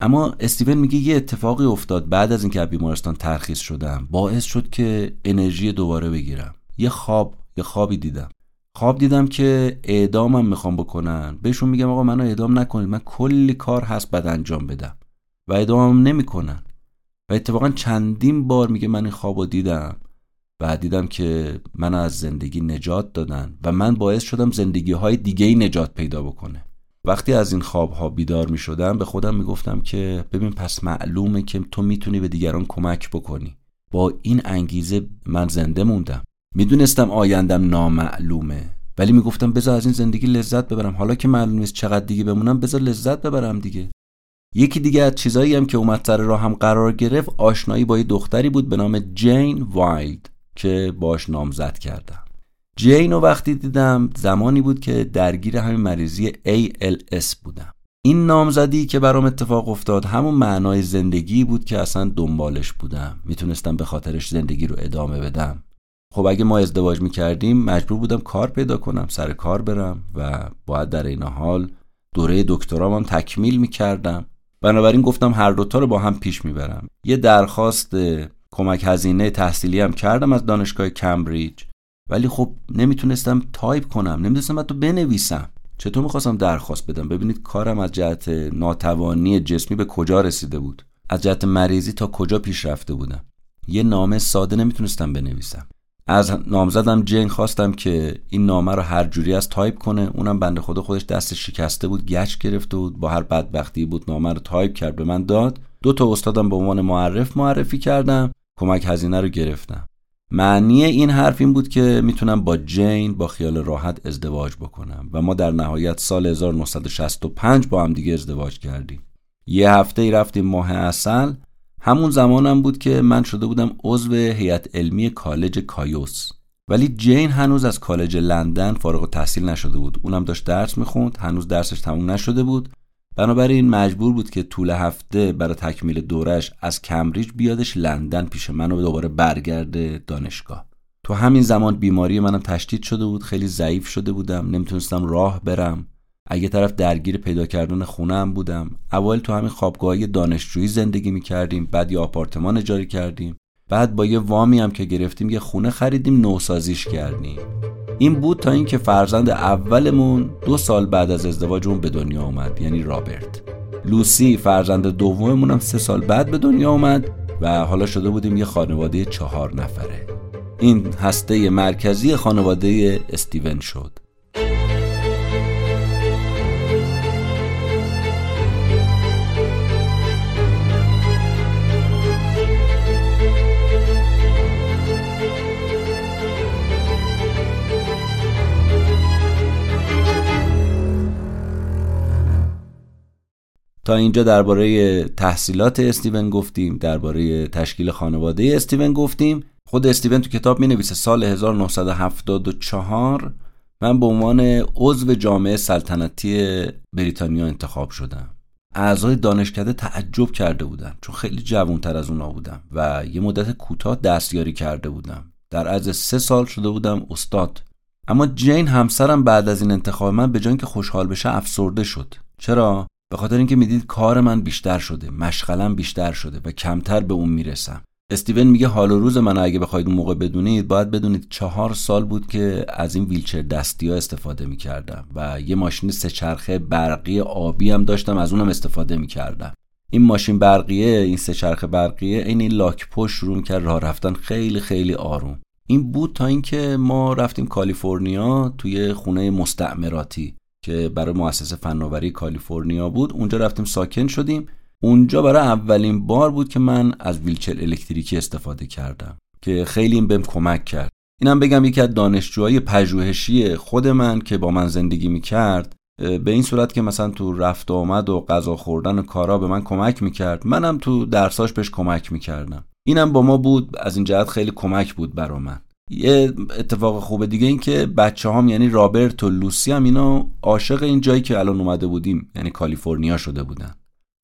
S1: اما استیون میگه یه اتفاقی افتاد بعد از اینکه از بیمارستان ترخیص شدم. باعث شد که انرژی دوباره بگیرم. یه خواب یه خوابی دیدم. خواب دیدم که اعدامم می‌خوام بکنن. بهشون میگم آقا منو اعدام نکنید. من کلی کار هست بعد انجام بدم و اعدامم نمی‌کنن. و اتفاقا چندین بار میگه من این خواب دیدم. و دیدم که من از زندگی نجات دادن و من باعث شدم زندگی های دیگه نجات پیدا بکنه. وقتی از این خواب ها بیدار می شدم به خودم می گفتم که ببین پس معلومه که تو می‌تونی به دیگران کمک بکنی. با این انگیزه من زنده موندم. می‌دونستم آیندم نامعلومه ولی می‌گفتم بذار از این زندگی لذت ببرم. حالا که معلوم نیست چقدر دیگه بمونم بذار لذت ببرم دیگه. یکی دیگه از چیزایی هم که اومد سر راه هم قرار گرفت آشنایی با یه دختری بود به نام جین وایلد. که باش نامزد کردم. جین رو وقتی دیدم زمانی بود که درگیر همین مریضی ALS بودم. این نامزدی که برام اتفاق افتاد همون معنای زندگی بود که اصلا دنبالش بودم. می‌تونستم به خاطرش زندگی رو ادامه بدم. خب اگه ما ازدواج می‌کردیم مجبور بودم کار پیدا کنم سر کار برم و باید در این حال دوره دکترام هم تکمیل می‌کردم. بنابراین گفتم هر دوتا رو با هم پیش می‌برم. یه درخواست کمک هزینه تحصیلی هم کردم از دانشگاه کمبریج. ولی خب نمی‌تونستم تایپ کنم نمی‌تونستم حتی بنویسم. چطور می‌خواستم درخواست بدم؟ ببینید کارم از جهت ناتوانی جسمی به کجا رسیده بود؟ از جهت مریضی تا کجا پیش رفته بودم؟ یه نامه ساده نمی‌تونستم بنویسم. از نامزدم جین خواستم که این نامه رو هر جوری هست تایپ کنه. اونم بنده خدا خودش دست شکسته بود گچ گرفته بود با هر بدبختی بود نامه رو تایپ کرد به من داد. دو تا استادم به عنوان معرف معرفی کردم. کمک هزینه رو گرفتم. معنی این حرف این بود که می‌تونم با جین با خیال راحت ازدواج بکنم و ما در نهایت سال 1965 با هم دیگه ازدواج کردیم. یه هفته ای رفتیم ماه اصل همون زمانم بود که من شده بودم عضو هیئت علمی کالج کایوس. ولی جین هنوز از کالج لندن فارغ تحصیل نشده بود. اونم داشت درس می‌خوند. هنوز درسش تموم نشده بود. بنابراین مجبور بود که طول هفته برای تکمیل دورش از کمبریج بیادش لندن پیش من و دوباره برگرده دانشگاه. تو همین زمان بیماری منم تشدید شده بود خیلی ضعیف شده بودم نمی‌تونستم راه برم. اگه طرف درگیر پیدا کردن خونه هم بودم. اول تو همین خوابگاه دانشجویی زندگی می‌کردیم بعد یه آپارتمان اجاره کردیم. بعد با یه وامی هم که گرفتیم یه خونه خریدیم نوسازیش کردیم. این بود تا اینکه فرزند اولمون دو سال بعد از ازدواجمون به دنیا اومد یعنی رابرت. لوسی فرزند دوممون هم سه سال بعد به دنیا اومد و حالا شده بودیم یه خانواده چهار نفره. این هسته مرکزی خانواده استیون شد. تا اینجا درباره تحصیلات استیون گفتیم درباره تشکیل خانواده استیون گفتیم. خود استیون تو کتاب می نویسه سال 1974 من به عنوان عضو جامعه سلطنتی بریتانیا انتخاب شدم. اعضای دانشکده تعجب کرده بودن چون خیلی جوانتر از اونا بودم و یه مدت کوتاه دستیاری کرده بودم. در عرض سه سال شده بودم استاد. اما جین همسرم بعد از این انتخاب من به جای که خوشحال بشه افسرده شد. چرا؟ به خاطر اینکه می‌دید کار من بیشتر شده مشغلم بیشتر شده و کمتر به اون می‌رسم. استیون میگه حال و روز من اگه بخواید اون موقع بدونید باید بدونید چهار سال بود که از این ویلچر دستی ها استفاده می‌کردم و یه ماشین سهچرخه برقی آبی هم داشتم از اونم استفاده می‌کردم. این ماشین برقیه این سهچرخه برقیه این این لاک پشت رو که راه رفتن خیلی خیلی آروم. این بود تا اینکه ما رفتیم کالیفرنیا توی خونه مستعمراتی. که برای مؤسسه فناوری کالیفرنیا بود. اونجا رفتیم ساکن شدیم. اونجا برای اولین بار بود که من از ویلچر الکتریکی استفاده کردم که خیلی این بهم کمک کرد. اینم بگم یکی از دانشجوهای پژوهشی خود من که با من زندگی می‌کرد به این صورت که مثلا تو رفت و آمد و غذا خوردن و کارا به من کمک می‌کرد. منم تو درساش بهش کمک می‌کردم. اینم با ما بود. از این جهت خیلی کمک بود برا من. یه اتفاق خوب دیگه این که بچه هم یعنی رابرت و لوسی هم اینا عاشق این جایی که الان اومده بودیم یعنی کالیفرنیا شده بودن.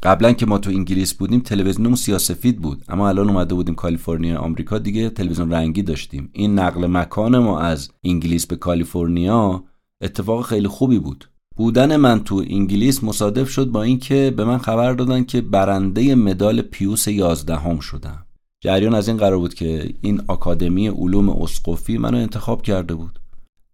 S1: قبلا که ما تو انگلیس بودیم تلویزیونمون سیاسفید بود اما الان اومده بودیم کالیفرنیا آمریکا دیگه تلویزیون رنگی داشتیم. این نقل مکان ما از انگلیس به کالیفرنیا اتفاق خیلی خوبی بود. بودن من تو انگلیس مصادف شد با اینکه به من خبر دادن که برنده مدال پیوس یازدهم شدم. جریان از این قرار بود که این آکادمی علوم اسقفی منو انتخاب کرده بود.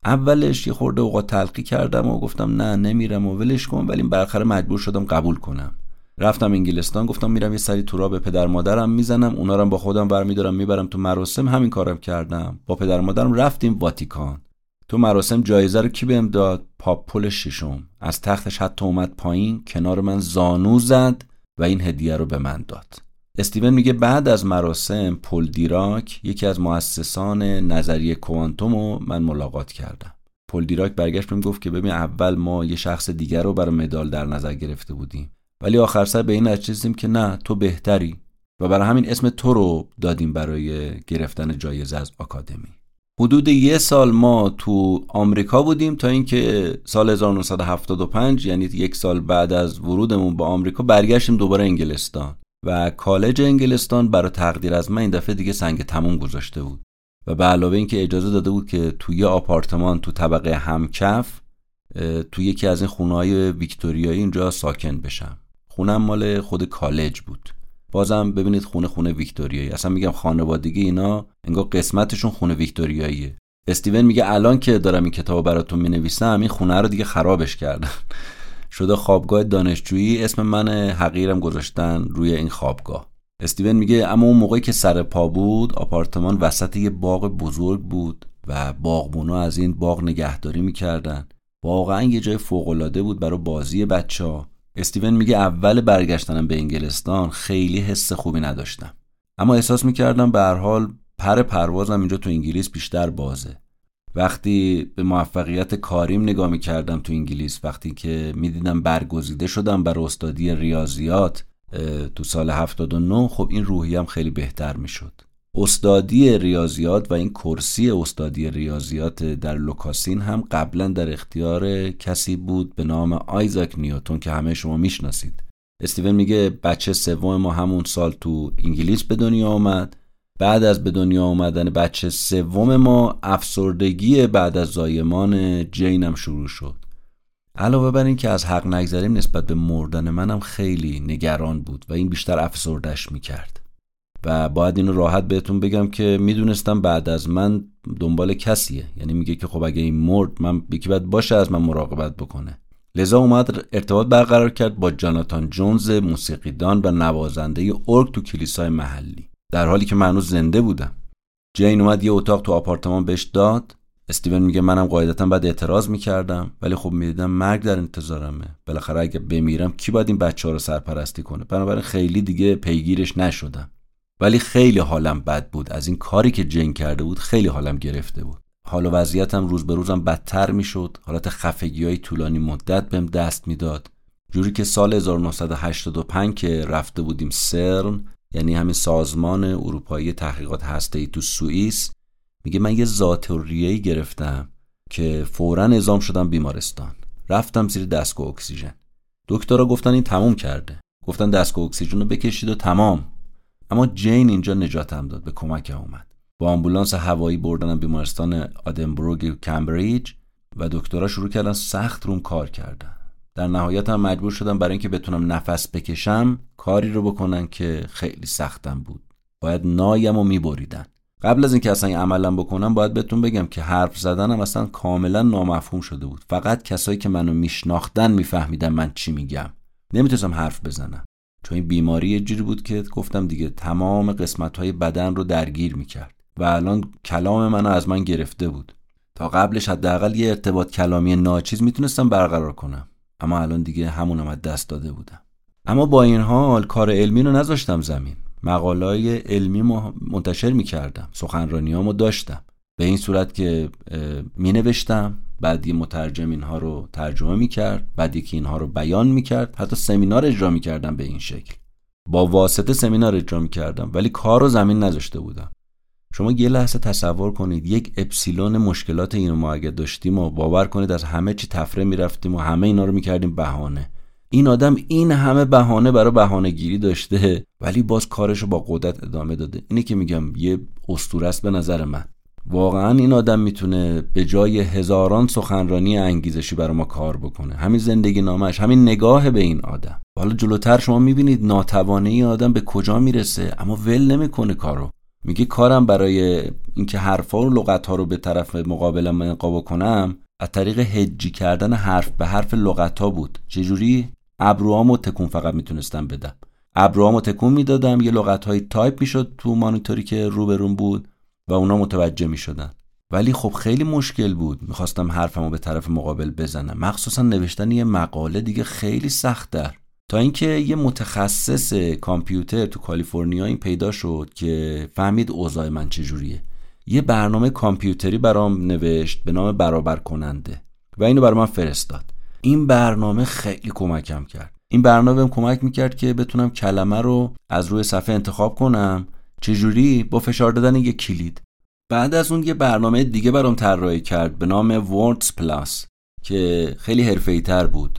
S1: اولش یه خورده اوقات تلقی کردم و گفتم نه نمیرم و ولش کن ولی بالاخره مجبور شدم قبول کنم. رفتم انگلستان گفتم میرم یه سری تورا به پدر مادرم می‌زنم اونا رو با خودم برمیدارم می‌برم تو مراسم همین کارم کردم. با پدر مادرم رفتیم واتیکان. تو مراسم جایزه رو کی بهم داد؟ پاپول ششم. از تختش حتی اومد پایین کنار من زانو زد و این هدیه رو به من داد. استیون میگه بعد از مراسم پل دیراک یکی از مؤسسان نظریه کوانتوم رو من ملاقات کردم. پل دیراک برگشت بهم گفت که ببین اول ما یه شخص دیگر رو برای مدال در نظر گرفته بودیم. ولی آخر سر به این نتیجه که نه تو بهتری. و برای همین اسم تو رو دادیم برای گرفتن جایزه از آکادمی. حدود یه سال ما تو آمریکا بودیم تا اینکه سال 1975 یعنی یک سال بعد از ورودمون با آمریکا برگشتیم دوباره انگلستان. و کالج انگلستان برای تقدیر از من این دفعه دیگه سنگ تموم گذاشته بود. و به علاوه اینکه اجازه داده بود که توی آپارتمان تو طبقه همکف تو یکی از این خونه های ویکتوریایی اینجا ساکن بشم. خونم مال خود کالج بود. بازم ببینید خونه خونه ویکتوریایی. اصلا میگم خانوادگی اینا انگار قسمتشون خونه ویکتوریاییه. استیون میگه الان که دارم این کتاب براتون می‌نویسم این خونه رو دیگه خرابش کردن شده خوابگاه دانشجویی اسم من حقیرم گذاشتن روی این خوابگاه. استیون میگه اما اون موقعی که سر پا بود آپارتمان وسط یه باغ بزرگ بود و باغبونا از این باغ نگهداری می‌کردن. واقعا یه جای فوقالعاده بود برای بازی بچه ها استیون میگه اول برگشتنم به انگلستان خیلی حس خوبی نداشتم. اما احساس می‌کردم به هر حال پر پروازم اینجا تو انگلیس بیشتر بازه. وقتی به موفقیت کاریم نگاه می‌کردم تو انگلیس وقتی که می‌دیدم برگزیده شدم برای استادی ریاضیات تو سال 79 خب این روحیم خیلی بهتر می‌شد. استادی ریاضیات و این کرسی استادی ریاضیات در لوکاسین هم قبلا در اختیار کسی بود به نام آیزاک نیوتون که همه شما می‌شناسید. استیون میگه بچه سوم ما همون سال تو انگلیس به دنیا آمد. بعد از به دنیا آمدن بچه سوم ما افسردگی بعد از زایمان جینم شروع شد. علاوه بر این که از حق نگذریم نسبت به مردن منم خیلی نگران بود و این بیشتر افسردش می‌کرد. و باید اینو راحت بهتون بگم که می‌دونستم بعد از من دنبال کسیه. یعنی میگه که خب اگه این مرد من یکی باید باشه از من مراقبت بکنه. لذا اومد ارتباط برقرار کرد با جاناتان جونز موسیقیدان و نوازنده ارگ تو کلیسای محلی. در حالی که من زنده بودم. جین اومد یه اتاق تو آپارتمان بهش داد. استیون میگه منم قاعدتا بعد اعتراض می‌کردم ولی خب می‌دیدم مرگ در انتظارمه. بالاخره اگه بمیرم کی باید این بچه ها رو سرپرستی کنه؟ بنابراین خیلی دیگه پیگیرش نشدم. ولی خیلی حالم بد بود. از این کاری که جین کرده بود خیلی حالم گرفته بود. حال و وضعیتم روز به روزم بدتر می‌شد. حالت خفگی های طولانی مدت بهم دست می‌داد. جوری که سال 1985 که رفته بودیم سرن یعنی همین سازمان اروپایی تحقیقات هسته تو سوئیس میگه من یه ذاتوریه‌ای گرفتم که فورا اعزام شدم بیمارستان. رفتم زیر دستگاه اکسیژن. دکترها گفتن این تموم کرده. گفتن دستگاه اکسیژن رو بکشید و تمام. اما جین اینجا نجاتم داد به کمک اومد. با آمبولانس هوایی بردنم بیمارستان آدنبروگ کمبریج و دکترها شروع کردن سخت روم کار کردن. در نهایت هم مجبور شدم برای اینکه بتونم نفس بکشم کاری رو بکنن که خیلی سختم بود. باید نایم و میبریدن. قبل از اینکه اصلا این عملم بکنم باید بهتون بگم که حرف زدنم اصلا کاملا نامفهوم شده بود. فقط کسایی که منو میشناختن میفهمیدن من چی میگم. نمی‌تونستم حرف بزنم. چون این بیماری یه جوری بود که گفتم دیگه تمام قسمت های بدن رو درگیر می‌کرد و الان کلام منو از من گرفته بود. تا قبلش حداقل یه ارتباط کلامی ناچیز می‌تونستم برقرار کنم. اما الان دیگه همونم از دست داده بودم. اما با این حال کار علمی رو نذاشتم زمین. مقالای علمی منتشر می‌کردم. سخنرانیامو داشتم. به این صورت که می نوشتم بعد یه مترجم اینها رو ترجمه می‌کرد. بعد یکی اینها رو بیان می‌کرد. حتی سمینار اجرا می‌کردم به این شکل. با واسطه سمینار اجرا می‌کردم. ولی کار رو زمین نذاشته بودم. شما یه لحظه تصور کنید یک اپسیلون مشکلات اینو ما اگه داشتیم و باور کنید از همه چی تفره می‌رفتیم و همه اینا رو می‌کردیم بهانه. این آدم این همه بهانه برای بهانه گیری داشته ولی باز کارش رو با قدرت ادامه داده. اینه که میگم یه استوره است به نظر من. واقعا این آدم می‌تونه به جای هزاران سخنرانی انگیزشی برای ما کار بکنه. همین زندگی نامش همین نگاه به این آدم. حالا جلوتر شما می‌بینید ناتوانه این آدم به کجا می‌رسه اما ول نمی‌کنه کارو. میگه کارم برای اینکه حرفا و لغت ها رو به طرف مقابلم القا کنم از طریق هجی کردن حرف به حرف لغت ها بود. چجوری؟ ابروامو تکون فقط می‌تونستم بدم. ابروامو تکون می‌دادم یه لغت های تایپ می‌شد تو مانیتوری که روبروم بود و اونا متوجه می‌شدن. ولی خب خیلی مشکل بود. می‌خواستم حرفمو به طرف مقابل بزنم. مخصوصا نوشتن یه مقاله دیگه خیلی سخت در تا اینکه یه متخصص کامپیوتر تو کالیفرنیا این پیدا شد که فهمید اوضاع من چجوریه. یه برنامه کامپیوتری برام نوشت به نام برابر کننده و اینو برای من فرستاد. این برنامه خیلی کمکم کرد. این برنامه بهم کمک می‌کرد که بتونم کلمه رو از روی صفحه انتخاب کنم. چجوری؟ با فشار دادن یک کلید. بعد از اون یه برنامه دیگه برام طراحی کرد به نام وردز پلاس که خیلی حرفه‌ای تر بود.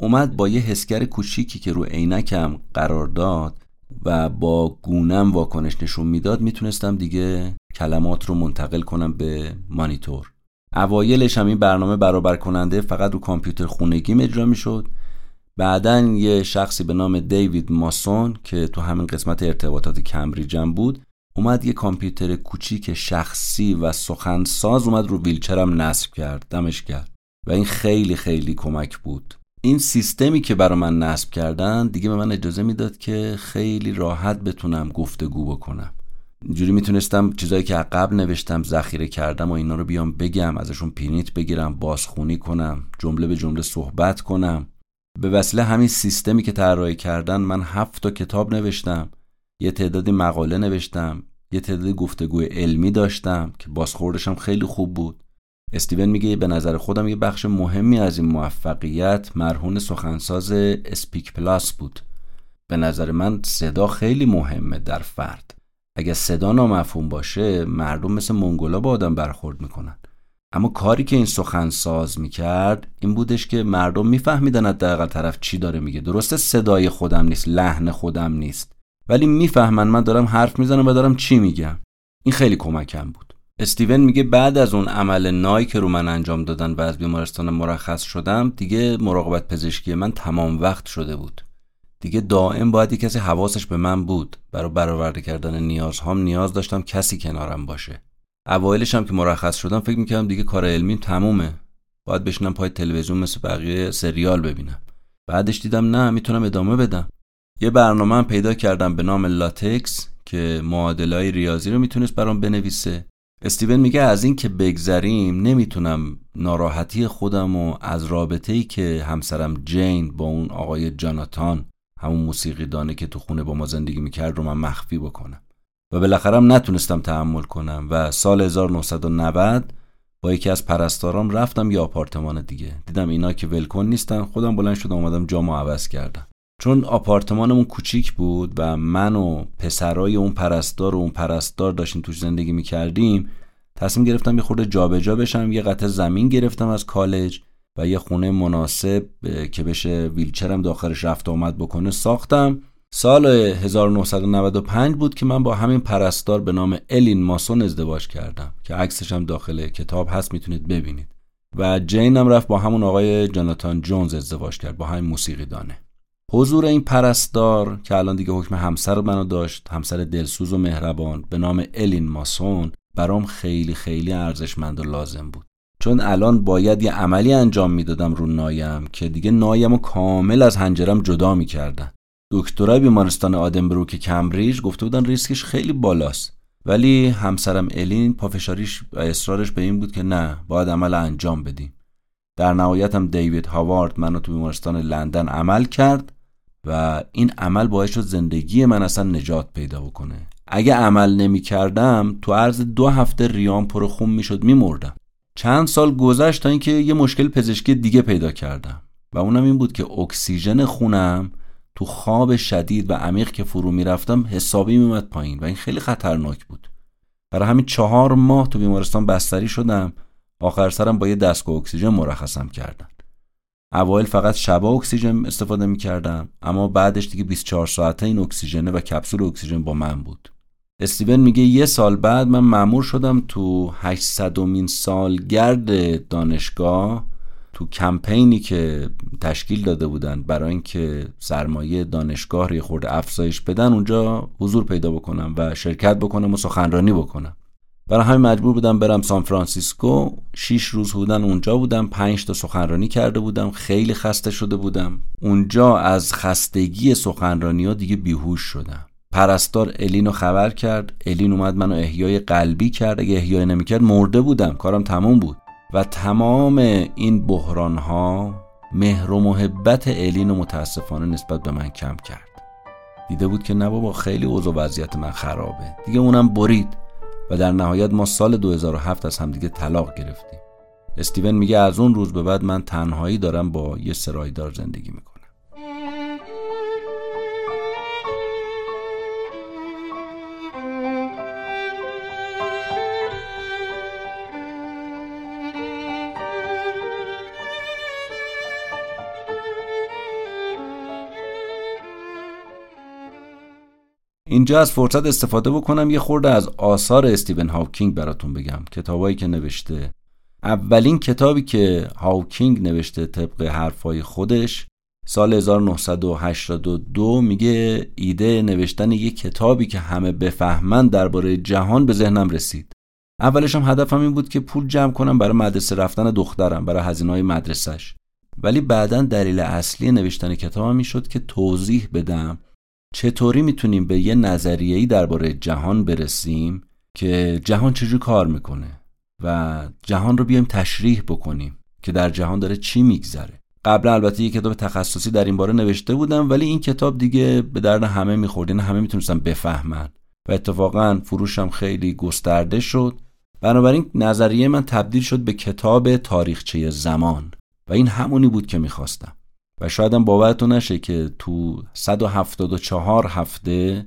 S1: اومد با یه حسگر کوچیکی که رو عینکم قرار داد و با گونم واکنش نشون می‌داد می‌تونستم دیگه کلمات رو منتقل کنم به مانیتور. اوایلش هم این برنامه برابر کننده فقط رو کامپیوتر خونگیم اجرا می‌شد. بعدا یه شخصی به نام دیوید ماسون که تو همین قسمت ارتباطات کمبریجم بود اومد یه کامپیوتر کوچیک شخصی و سخنساز اومد رو ویلچرم نصب کرد دمش کرد و این خیلی خیلی کمک بود. این سیستمی که برا من نصب کردن دیگه به من اجازه می‌داد که خیلی راحت بتونم گفتگو بکنم. اینجوری می‌تونستم چیزایی که قبل نوشتم ذخیره کردم و اینا رو بیام بگم ازشون پینیت بگیرم بازخونی کنم جمله به جمله صحبت کنم. به وسیله همین سیستمی که طراحی کردن من هفت تا کتاب نوشتم یه تعدادی مقاله نوشتم یه تعدادی گفتگوی علمی داشتم که بازخوردشم خیلی خوب بود. استیون میگه به نظر خودم یه بخش مهمی از این موفقیت مرهون سخنساز اسپیک پلاس بود. به نظر من صدا خیلی مهمه در فرد. اگه صدا نامفهوم باشه مردم مثل منگولا با آدم برخورد می‌کنن. اما کاری که این سخنساز می‌کرد این بودش که مردم میفهمیدن دقیقا طرف چی داره میگه. درسته صدای خودم نیست لحن خودم نیست. ولی می‌فهمن من دارم حرف می‌زنم و دارم چی میگم. این خیلی کمکم بود. استیون میگه بعد از اون عمل نای که رو من انجام دادن و از بیمارستان مرخص شدم دیگه مراقبت پزشکی من تمام وقت شده بود. دیگه دائم باید یه کسی حواسش به من بود. برای برآورده کردن نیازهام نیاز داشتم کسی کنارم باشه. اوایلش هم که مرخص شدم فکر می‌کردم دیگه کار علمیم تمومه. باید بشینم پای تلویزیون مثل بقیه سریال ببینم. بعدش دیدم نه می‌تونم ادامه بدم. یه برنامه هم پیدا کردم به نام لاتکس که معادلای ریاضی رو می‌تونست برام بنویسه. استیون میگه از این که بگذریم نمی‌تونم ناراحتی خودم و از رابطه ای که همسرم جین با اون آقای جاناتان همون موسیقی دانه که تو خونه با ما زندگی می‌کرد رو من مخفی بکنم. و بالاخره نتونستم تحمل کنم و سال 1990 با یکی از پرستارام رفتم یه آپارتمان دیگه. دیدم اینا که ولکن نیستن. خودم بلند شدم اومدم جامو عوض کردم. چون آپارتمانمون کوچیک بود و من و پسرای اون پرستار و اون پرستار داشتیم توش زندگی می‌کردیم تصمیم گرفتم یه خورده جابجا بشم یه قطع زمین گرفتم از کالج و یه خونه مناسب که بشه ویلچرم داخلش رفت آمد بکنه ساختم. سال 1995 بود که من با همین پرستار به نام الین ماسون ازدواج کردم که عکسش هم داخل کتاب هست می‌تونید ببینید. و جین هم رفت با همون آقای جاناتان جونز ازدواج کرد با همین موسیقی دانه. حضور این پرستار که الان دیگه حکم همسر منو داشت همسر دلسوز و مهربان به نام الین ماسون برام خیلی خیلی ارزشمند و لازم بود. چون الان باید یه عملی انجام می‌دادم رو نایم که دیگه نایم و کامل از هنجرم جدا می‌کردن. دکترای بیمارستان آدنبروک کمبریج گفته بودن ریسکش خیلی بالاست. ولی همسرم الین پافشاریش و اصرارش به این بود که نه باید عمل انجام بدیم. در نهایت هم دیوید هاوارد منو تو بیمارستان لندن عمل کرد. و این عمل باعث شد زندگی من اصلا نجات پیدا بکنه. اگه عمل نمی کردم تو عرض دو هفته ریام پر خون می‌شد میمردم. چند سال گذشت تا اینکه یه مشکل پزشکی دیگه پیدا کردم و اونم این بود که اکسیژن خونم تو خواب شدید و عمیق که فرو می‌رفتم حسابی میومد پایین و این خیلی خطرناک بود. برای همین چهار ماه تو بیمارستان بستری شدم. آخر سرم با یه دستگاه اکسیژن مرخصم کردن اوایل فقط شبا اکسیژن استفاده می‌کردم اما بعدش دیگه 24 ساعته این اکسیژنه و کپسول اکسیژن با من بود. استیون میگه یه سال بعد من مأمور شدم تو 800 مین سالگرد دانشگاه تو کمپینی که تشکیل داده بودن برای اینکه سرمایه دانشگاه رو خورده افزایش بدن اونجا حضور پیدا بکنم و شرکت بکنم و سخنرانی بکنم. برای همین مجبور بودم برم سان فرانسیسکو. شیش روز بودن اونجا بودم. پنج تا سخنرانی کرده بودم. خیلی خسته شده بودم. اونجا از خستگی سخنرانی ها دیگه بیهوش شدم. پرستار الینو خبر کرد. الین اومد منو احیای قلبی کرد. اگه احیای نمی‌کرد مرده بودم. کارم تموم بود. و تمام این بحران ها مهر و محبت الین متاسفانه نسبت به من کم کرد. دیده بود که نه بابا خیلی اوضاع وضعیت من خرابه. دیگه اونم برید. و در نهایت ما سال 2007 از همدیگه طلاق گرفتیم. استیون میگه از اون روز به بعد من تنهایی دارم با یه سرایدار زندگی می‌کنم. اینجا از فرصت استفاده بکنم یه خورده از آثار استیون هاوکینگ براتون بگم. کتابایی که نوشته. اولین کتابی که هاوکینگ نوشته طبق حرفای خودش سال 1982 میگه ایده نوشتن یه کتابی که همه بفهمن درباره جهان به ذهنم رسید. اولش هم هدفم این بود که پول جمع کنم برای مدرسه رفتن دخترم برای هزینه های مدرسهش ولی بعدا دلیل اصلی نوشتن کتابم این شد که توضیح بدم چطوری می‌تونیم به یه نظریه‌ای درباره جهان برسیم که جهان چجوری کار می‌کنه و جهان رو بیایم تشریح بکنیم که در جهان داره چی میگذره. قبلا البته یه کتاب تخصصی در این باره نوشته بودم ولی این کتاب دیگه به درد همه می‌خورد یعنی همه می‌تونستن بفهمن و اتفاقا فروشم خیلی گسترده شد. بنابراین نظریه من تبدیل شد به کتاب تاریخچه زمان و این همونی بود که می‌خواستم. و شایدم باورتون نشه که تو 174 هفته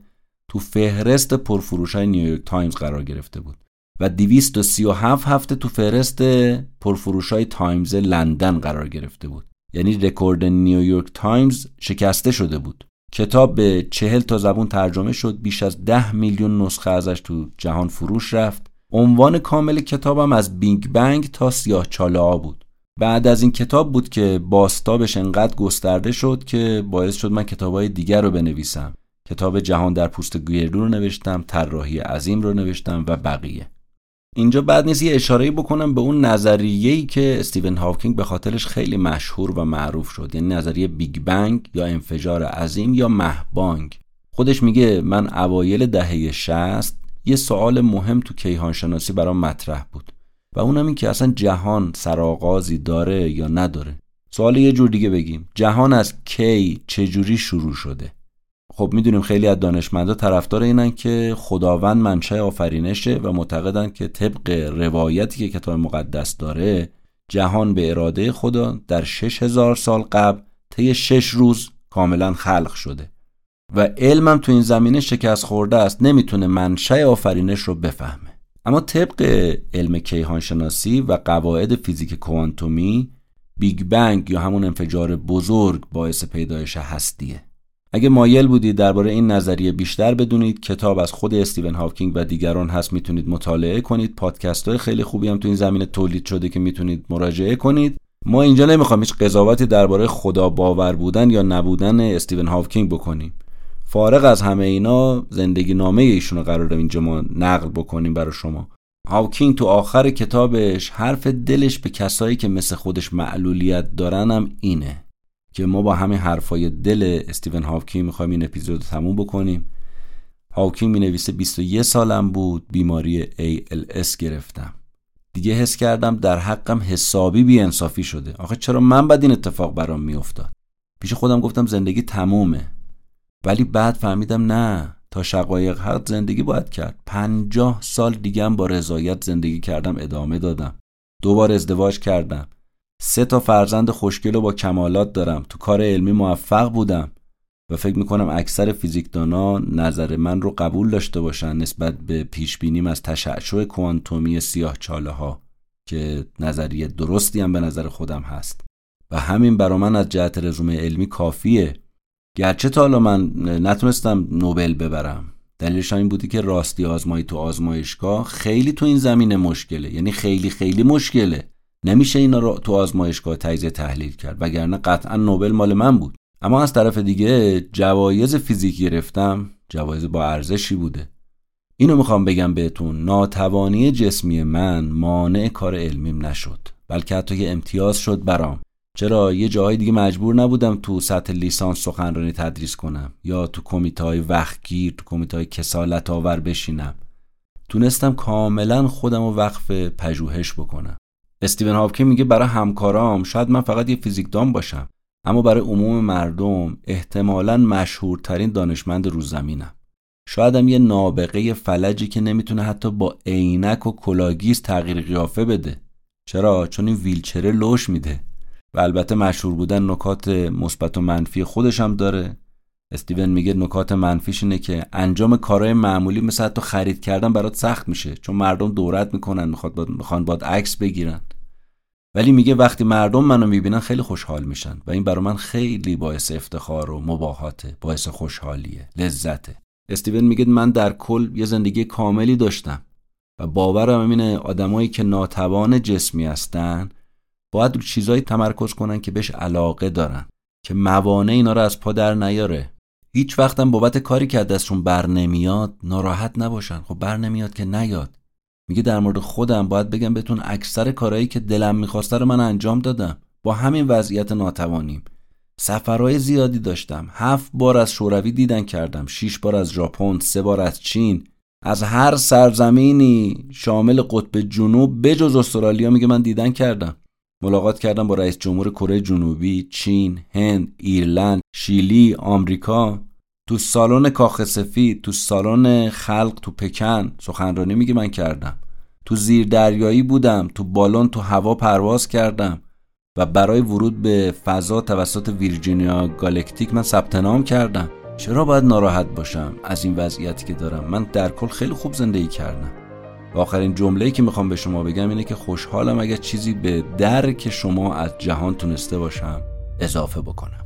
S1: تو فهرست پرفروش های نیویورک تایمز قرار گرفته بود و 237 هفته تو فهرست پرفروش های تایمز لندن قرار گرفته بود. یعنی رکورد نیویورک تایمز شکسته شده بود. کتاب به چهل تا زبون ترجمه شد بیش از ده میلیون نسخه ازش تو جهان فروش رفت. عنوان کامل کتابم از بیگ بنگ تا سیاه چاله ها بود. بعد از این کتاب بود که بازتابش انقدر گسترده شد که باعث شد من کتابهای دیگر رو بنویسم. کتاب جهان در پوست گردو رو نوشتم طراحی عظیم رو نوشتم و بقیه. اینجا بد نیست یه اشاره بکنم به اون نظریه‌ای که استیون هاوکینگ به خاطرش خیلی مشهور و معروف شد. یعنی نظریه بیگ بنگ یا انفجار عظیم یا مهبانگ خودش میگه من اوایل دهه 60 یه سوال مهم تو کیهان شناسی برام مطرح بود. و اونم این که اصلا جهان سرآغازی داره یا نداره. سوال یه جور دیگه بگیم. جهان از کی چجوری شروع شده؟ خب می‌دونیم خیلی از دانشمندا طرفدار اینن که خداوند منشأ آفرینشه و معتقدن که طبق روایتی که کتاب مقدس داره جهان به اراده خدا در 6000 سال قبل طی 6 روز کاملا خلق شده. و علمم تو این زمینه شکست خورده است نمی‌تونه منشأ آفرینش رو بفهمه. اما طبق علم کیهان شناسی و قواعد فیزیک کوانتومی بیگ بنگ یا همون انفجار بزرگ باعث پیدایش هستیه. اگه مایل بودید درباره این نظریه بیشتر بدونید کتاب از خود استیون هاوکینگ و دیگران هست می‌تونید مطالعه کنید. پادکست های خیلی خوبی هم تو این زمینه تولید شده که می‌تونید مراجعه کنید. ما اینجا نمی‌خوام هیچ قضاوتی درباره خدا باور بودن یا نبودن استیون هاوکینگ بکنیم. فارغ از همه اینا زندگی نامه ایشون رو قراره اینجا ما نقل بکنیم برای شما. هاوکینگ تو آخر کتابش حرف دلش به کسایی که مثل خودش معلولیت دارن هم اینه که ما با همین حرفای دل استیون هاوکینگ می‌خوایم این اپیزود رو تموم بکنیم. هاوکینگ می نویسه 21 سالم بود بیماری ALS گرفتم. دیگه حس کردم در حقم حسابی بی انصافی شده. آخه چرا من باید این اتفاق برام میافتاد؟ پیش خودم گفتم زندگی تمومه. ولی بعد فهمیدم نه تا شقایق حق زندگی باید کرد. پنجاه سال دیگه با رضایت زندگی کردم ادامه دادم. دوبار ازدواج کردم. سه تا فرزند خوشگل و با کمالات دارم. تو کار علمی موفق بودم. و فکر می‌کنم اکثر فیزیکدانا نظر من رو قبول داشته باشن نسبت به پیش بینیم از تشعشع کوانتومی سیاه چاله ها که نظریه درستی هم به نظر خودم هست. و همین برا من از جهت رزومه علمی کافیه. گرچه تا حالا من نتونستم نوبل ببرم دلیلش این بودی که راستی آزمایی تو آزمایشگاه خیلی تو این زمینه مشکله. یعنی خیلی خیلی مشکله. نمیشه اینا رو تو آزمایشگاه تجزیه تحلیل کرد وگرنه قطعا نوبل مال من بود. اما از طرف دیگه جوایز فیزیک گرفتم جوایز با ارزشی بوده. اینو می‌خوام بگم بهتون ناتوانی جسمی من مانع کار علمیم نشد بلکه حتی یه امتیاز شد برام. چرا یه جاهای دیگه مجبور نبودم تو سطح لیسانس سخنرانی تدریس کنم یا تو کمیته های وقتگیر تو کمیته های کسالت آور بشینم. تونستم کاملا خودم رو وقف پژوهش بکنم. استیون هاوکینگ میگه برای همکارام شاید من فقط یه فیزیکدان باشم اما برای عموم مردم احتمالا مشهورترین دانشمند روی زمینم شایدم یه نابغه فلجی که نمی‌تونه حتی با عینک و کلاه‌گیس تغییر قیافه بده. چرا؟ چون این ویلچره لوش میده. و البته مشهور بودن نکات مثبت و منفی خودش هم داره. استیون میگه نکات منفیش اینه که انجام کارهای معمولی مثل حتی خرید کردن برات سخت میشه چون مردم دورت می‌کنن می‌خواد با... می‌خوان باد عکس بگیرن. ولی میگه وقتی مردم منو می‌بینن خیلی خوشحال میشن و این برای من خیلی باعث افتخار و مباهاته باعث خوشحالیه لذته. استیون میگه من در کل یه زندگی کاملی داشتم و باورم اینه آدمایی که ناتوان جسمی هستن باید رو چیزایی تمرکز کنن که بهش علاقه دارن که موانع اینا رو از پا در نیاره. هیچ وقتم بابت کاری که دستشون بر نمیاد ناراحت نباشن. خب بر نمیاد که نیاد. میگه در مورد خودم باید بگم بهتون اکثر کارهایی که دلم می‌خواسته رو من انجام دادم. با همین وضعیت ناتوانیم. سفرهای زیادی داشتم. هفت بار از شوروی دیدن کردم. شیش بار از ژاپن سه بار از چین. از هر سرزمینی شامل قطب جنوب بجز استرالیا میگه من دیدن کردم. ملاقات کردم با رئیس جمهور کره جنوبی، چین، هند، ایرلند، شیلی، آمریکا. تو سالن کاخ سفید، تو سالن خلق تو پکن سخنرانی میگه من کردم. تو زیر دریایی بودم تو بالون تو هوا پرواز کردم. و برای ورود به فضا توسط ویرجینیا گالکتیک من ثبت نام کردم. چرا باید ناراحت باشم از این وضعیتی که دارم؟ من در کل خیلی خوب زندگی کردم. آخرین جمله‌ای که می‌خوام به شما بگم اینه که خوشحالم اگر چیزی به درک شما از جهان تونسته باشم اضافه بکنم.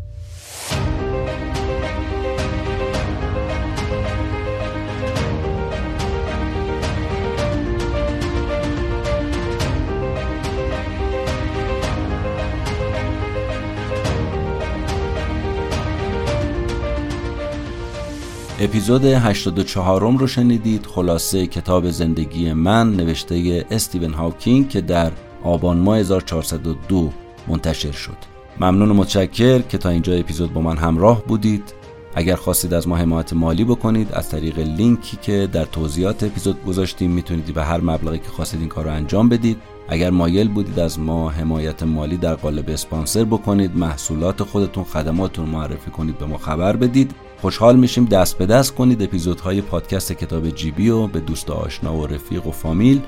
S1: اپیزود 84 رو شنیدید. خلاصه کتاب زندگی من نوشته استیون هاوکینگ که در آبان ماه 1402 منتشر شد. ممنون و متشکر که تا اینجا اپیزود با من همراه بودید. اگر خواستید از ما حمایت مالی بکنید از طریق لینکی که در توضیحات اپیزود گذاشتیم می‌تونید به هر مبلغی که خواستید این کار رو انجام بدید. اگر مایل بودید از ما حمایت مالی در قالب اسپانسر بکنید محصولات خودتون خدماتتون معرفی کنید به ما خبر بدید. خوشحال میشیم دست به دست کنید اپیزودهای پادکست کتاب جیبی و به دوست و آشنا و رفیق و فامیل.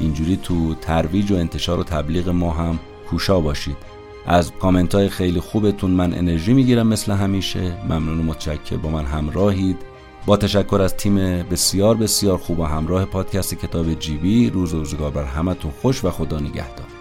S1: اینجوری تو ترویج و انتشار و تبلیغ ما هم کوشا باشید. از کامنت های خیلی خوبتون من انرژی می‌گیرم مثل همیشه. ممنون و متشکر با من همراهید. با تشکر از تیم بسیار بسیار خوب و همراه پادکست کتاب جیبی روز و روزگار بر همتون خوش و خدا نگهدار.